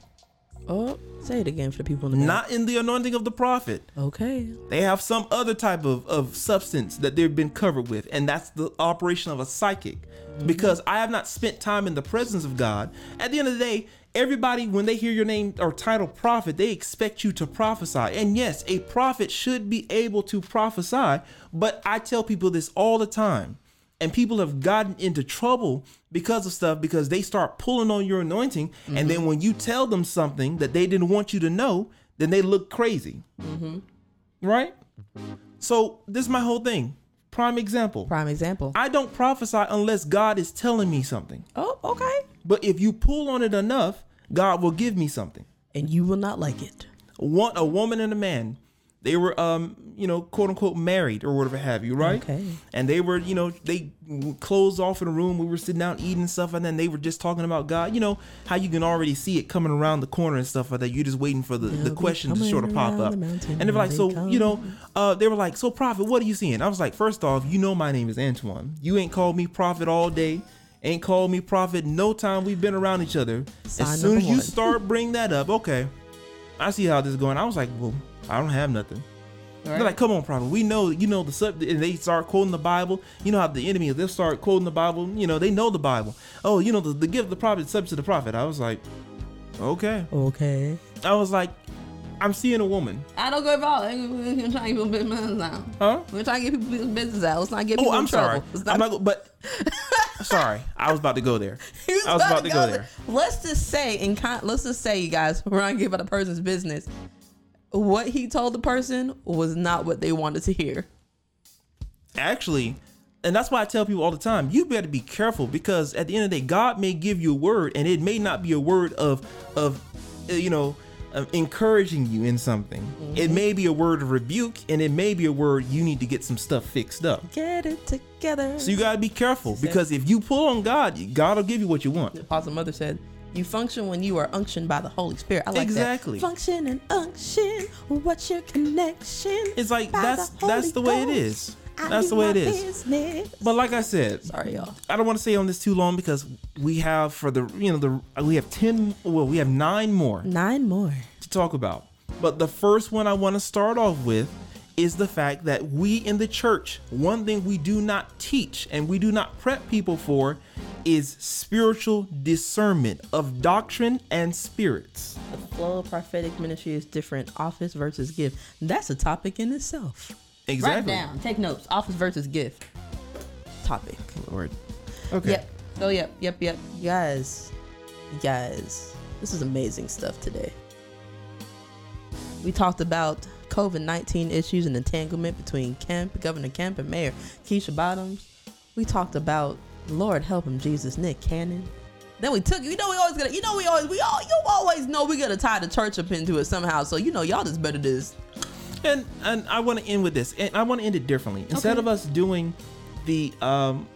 Oh, say it again for the people in the back. not in the anointing of the prophet. Okay. They have some other type of, of substance that they've been covered with, and that's the operation of a psychic. Mm-hmm. Because I have not spent time in the presence of God. At the end of the day, everybody, when they hear your name or title prophet, they expect you to prophesy. And yes, a prophet should be able to prophesy, but I tell people this all the time. And people have gotten into trouble because of stuff because they start pulling on your anointing. And then when you tell them something that they didn't want you to know, then they look crazy mm-hmm. right? So this is my whole thing. Prime example. Prime example. I don't prophesy unless God is telling me something. oh, okay. But if you pull on it enough, God will give me something. And you will not like it. One a woman and a man, they were um, you know, quote unquote married or whatever have you, right? Okay. And they were, you know, they closed off in a room. We were sitting down eating and stuff, and then they were just talking about God. You know how you can already see it coming around the corner and stuff like that. You're just waiting for the, the They'll question to sort of pop up. And they were like, when so they you know, uh, they were like, so prophet, what are you seeing? I was like, first off, you know my name is Antoine. You ain't called me prophet all day. Ain't called me prophet no time we've been around each other. Sign as soon as you start bring that up, okay, I see how this is going. I was like, well, I don't have nothing. They're like, come on, prophet. We know, you know, the sub, and they start quoting the Bible. You know how the enemy, they'll start quoting the Bible. You know, they know the Bible. Oh, you know, the, the gift of the prophet is subject to the prophet. I was like, okay. Okay. I was like, I'm seeing a woman. I don't go involved. We're trying to get people business out. Huh? We're trying to get people business out. Let's not get Oh, I'm in sorry. trouble. Let's I'm not, go- but sorry, I was about to go there. He I was about to go there. Let's just say, in con- let's just say, you guys, we're not giving about a person's business. What he told the person was not what they wanted to hear. Actually, and that's why I tell people all the time, you better be careful because at the end of the day, God may give you a word, and it may not be a word of of uh, you know of encouraging you in something. It may be a word of rebuke, and it may be a word you need to get some stuff fixed up. Get it together. So you gotta be careful because if you pull on God, God will give you what you want. Apostle Mother said, "You function when you are unctioned by the Holy Spirit." I like Exactly. that. Function and unction. What's your connection? It's like that's the that's the way it is. I That's the way it is. business. But like I said, Sorry, y'all. I don't want to stay on this too long because we have for the you know the we have ten well we have nine more Nine more. to talk about. But the first one I want to start off with is the fact that we in the church, one thing we do not teach and we do not prep people for is spiritual discernment of doctrine and spirits. The flow of prophetic ministry is different. Office versus gift. That's a topic in itself. Exactly. Write down. Take notes. Office versus gift. Topic. Lord. Okay. Yep. Oh, yep, yep, yep. Guys, guys, this is amazing stuff today. We talked about COVID 19 issues and entanglement between Kemp, Governor Kemp, and Mayor Keisha Bottoms. We talked about, Lord help him, Jesus, Nick Cannon. Then we took, you know, we always gotta, you know, we always, we all, you always know we gotta tie the church up into it somehow. So, you know, y'all just better this. And and I want to end with this, and I want to end it differently. Instead Okay. of us doing the um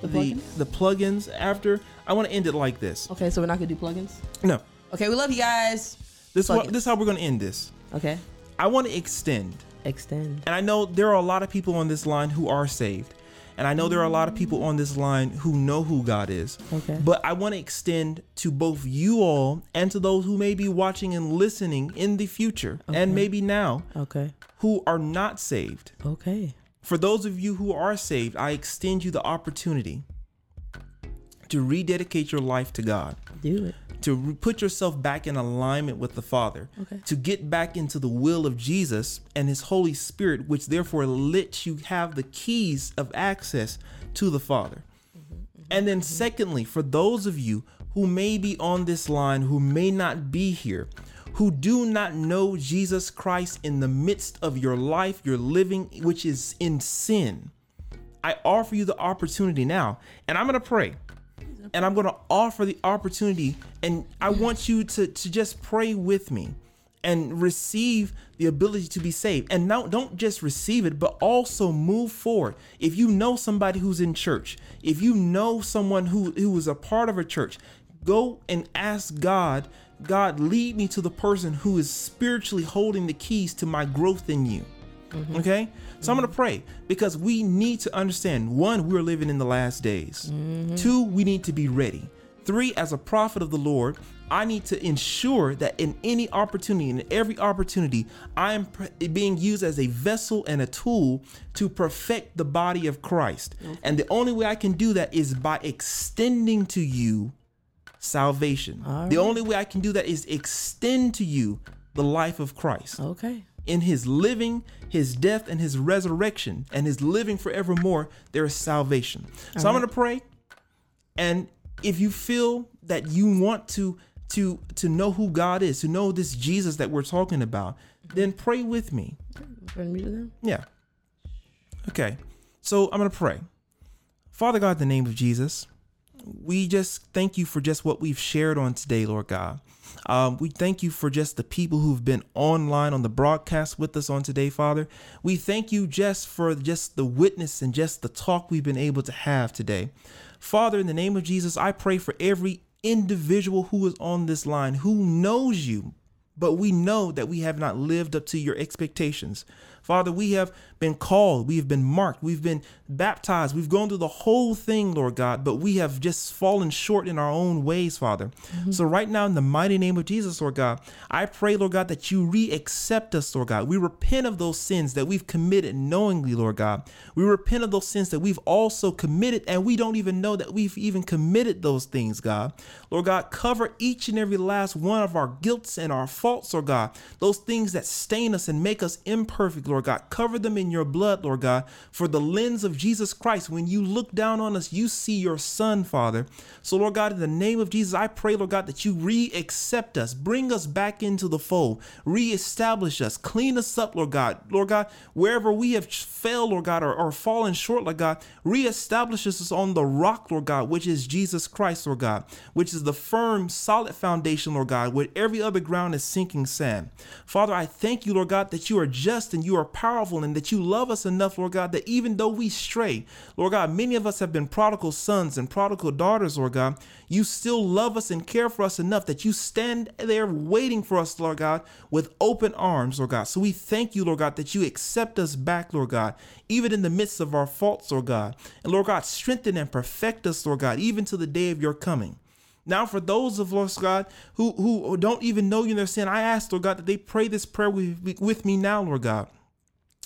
The the plugins? the plugins after, I want to end it like this. Okay, so we're not gonna do plugins. No, Okay, we love you guys. this is what, this is how we're gonna end this. Okay, I want to extend, extend. and I know there are a lot of people on this line who are saved, and I know there are a lot of people on this line who know who God is. Okay. But I want to extend to both you all and to those who may be watching and listening in the future and maybe now Okay. who are not saved. Okay. For those of you who are saved, I extend you the opportunity to rededicate your life to God, Do it. To put yourself back in alignment with the Father, Okay. to get back into the will of Jesus and His Holy Spirit, which therefore lets you have the keys of access to the Father. Mm-hmm, and then, mm-hmm, mm-hmm. secondly, for those of you who may be on this line, who may not be here, who do not know Jesus Christ in the midst of your life, your living, which is in sin, I offer you the opportunity now. And I'm going to pray. And I'm going to offer the opportunity. And I mm. want you to, to just pray with me and receive the ability to be saved. And now don't just receive it, but also move forward. If you know somebody who's in church, if you know someone who, who is a part of a church, go and ask God, God, lead me to the person who is spiritually holding the keys to my growth in you. Mm-hmm. Okay? So I'm going to pray because we need to understand one, we're living in the last days. Mm-hmm. Two, we need to be ready. Three, as a prophet of the Lord, I need to ensure that in any opportunity, in every opportunity, I am pr- being used as a vessel and a tool to perfect the body of Christ. And the only way I can do that is by extending to you salvation. All The only way I can do that is extend to you the life of Christ Okay. In his living, his death, and his resurrection, and his living forevermore, there is salvation. So I'm gonna pray. And if you feel that you want to to to know who God is, to know this Jesus that we're talking about, then pray with me. Turn me to them. Yeah. Okay. So I'm going to pray. Father God, in the name of Jesus, we just thank you for just what we've shared on today, Lord God. Um, we thank you for just the people who've been online on the broadcast with us on today, Father. We thank you just for just the witness and just the talk we've been able to have today. Father, in the name of Jesus, I pray for every individual who is on this line who knows you, but we know that we have not lived up to your expectations. Father, we have been called, we have been marked, we've been baptized, we've gone through the whole thing, Lord God, but we have just fallen short in our own ways, Father. Mm-hmm. So, right now, in the mighty name of Jesus, Lord God, I pray, Lord God, that you re accept us, Lord God. We repent of those sins that we've committed knowingly, Lord God. We repent of those sins that we've also committed, and we don't even know that we've even committed those things, God. Lord God, cover each and every last one of our guilts and our faults, Lord God. Those things that stain us and make us imperfect, Lord God. Cover them in your blood, Lord God. For the lens of Jesus Christ, when you look down on us, you see your Son, Father. So, Lord God, in the name of Jesus, I pray, Lord God, that you re accept us, bring us back into the fold, re establish us, clean us up, Lord God. Lord God, wherever we have failed, Lord God, or, or fallen short, Lord God, re establish us on the rock, Lord God, which is Jesus Christ, Lord God, which is the firm, solid foundation, Lord God, where every other ground is sinking sand. Father, I thank you, Lord God, that you are just and you are powerful and that you love us enough, Lord God, that even though we stray, Lord God, many of us have been prodigal sons and prodigal daughters, Lord God, you still love us and care for us enough that you stand there waiting for us, Lord God, with open arms, Lord God. So we thank you, Lord God, that you accept us back, Lord God, even in the midst of our faults, Lord God. And Lord God, strengthen and perfect us, Lord God, even to the day of your coming. Now, for those of us, God, who, who don't even know you in their sin, I ask, Lord God, that they pray this prayer with, with me now, Lord God.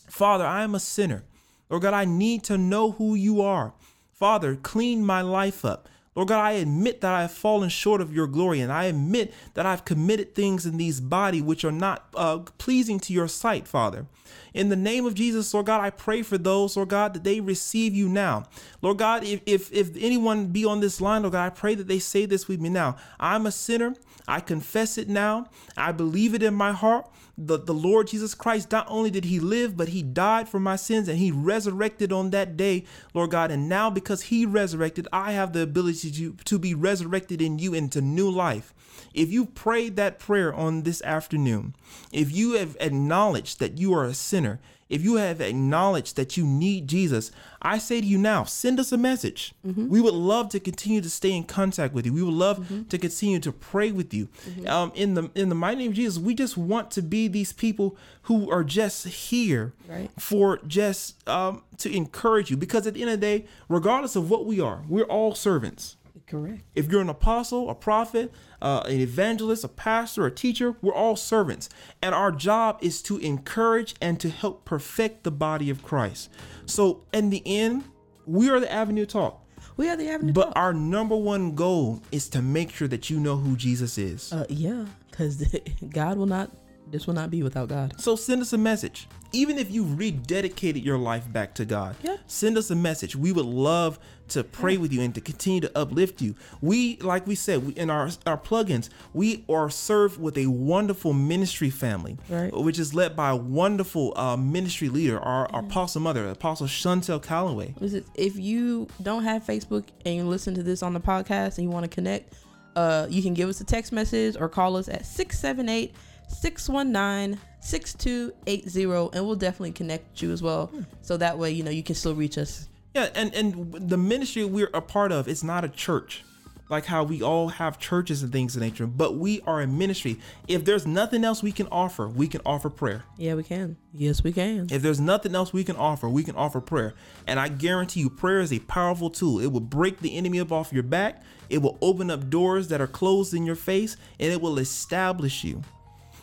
Father, I am a sinner. Lord God, I need to know who you are. Father, clean my life up. Lord God, I admit that I have fallen short of your glory, and I admit that I've committed things in these body which are not uh, pleasing to your sight, Father. In the name of Jesus, Lord God, I pray for those, Lord God, that they receive you now. Lord God, if, if, if anyone be on this line, Lord God, I pray that they say this with me now. I'm a sinner. I confess it now. I believe it in my heart. the, the Lord Jesus Christ, not only did he live, but he died for my sins and he resurrected on that day, Lord God. And now because he resurrected, I have the ability to, to be resurrected in you into new life. If you prayed that prayer on this afternoon, if you have acknowledged that you are a sinner, if you have acknowledged that you need Jesus, I say to you now, send us a message. Mm-hmm. We would love to continue to stay in contact with you. We would love mm-hmm. to continue to pray with you. Mm-hmm. Um, in the in the mighty name of Jesus, we just want to be these people who are just here right. for just um, to encourage you. Because at the end of the day, regardless of what we are, we're all servants. Correct. If you're an apostle, a prophet, uh, an evangelist, a pastor, a teacher, we're all servants. And our job is to encourage and to help perfect the body of Christ. So, in the end, we are the Avenue Talk. We are the Avenue But Talk. our number one goal is to make sure that you know who Jesus is. Uh, yeah, because God will not this will not be without God. So send us a message. Even if you rededicated your life back to God, yeah. send us a message. We would love to pray with you and to continue to uplift you. We, like we said, we, in our our plugins, we are served with a wonderful ministry family, right. which is led by a wonderful uh, ministry leader, our, our apostle mother, Apostle Chantel Calloway. If you don't have Facebook and you listen to this on the podcast and you want to connect, uh, you can give us a text message or call us at 678- 619 6280 and we'll definitely connect you as well hmm. so that way you know you can still reach us yeah and and the ministry we're a part of it's not a church like how we all have churches and things of nature but we are a ministry. If there's nothing else we can offer we can offer prayer. Yeah we can. Yes we can. If there's nothing else we can offer we can offer prayer. And i guarantee you prayer is a powerful tool. It will break the enemy up off your back. It will open up doors that are closed in your face and it will establish you.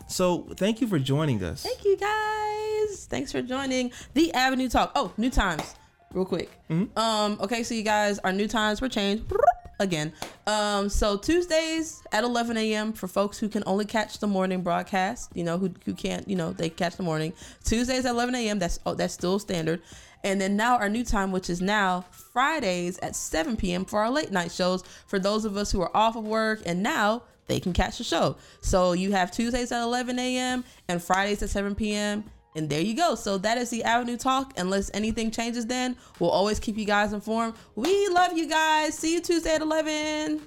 So thank you for joining us. Thank you guys. Thanks for joining the Avenue Talk. Oh, new times, real quick. Mm-hmm. Um, okay, so you guys, our new times were changed again. Um, so Tuesdays at 11 a.m. for folks who can only catch the morning broadcast. You know, who, who can't, you know, they catch the morning. Tuesdays at 11 a.m. That's oh, that's still standard. And then now our new time, which is now Fridays at 7 p.m. for our late night shows for those of us who are off of work and now they can catch the show. So you have Tuesdays at 11 a.m. and Fridays at 7 p.m. And there you go. So that is the Avenue Talk. Unless anything changes, then we'll always keep you guys informed. We love you guys. See you Tuesday at 11.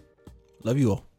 Love you all.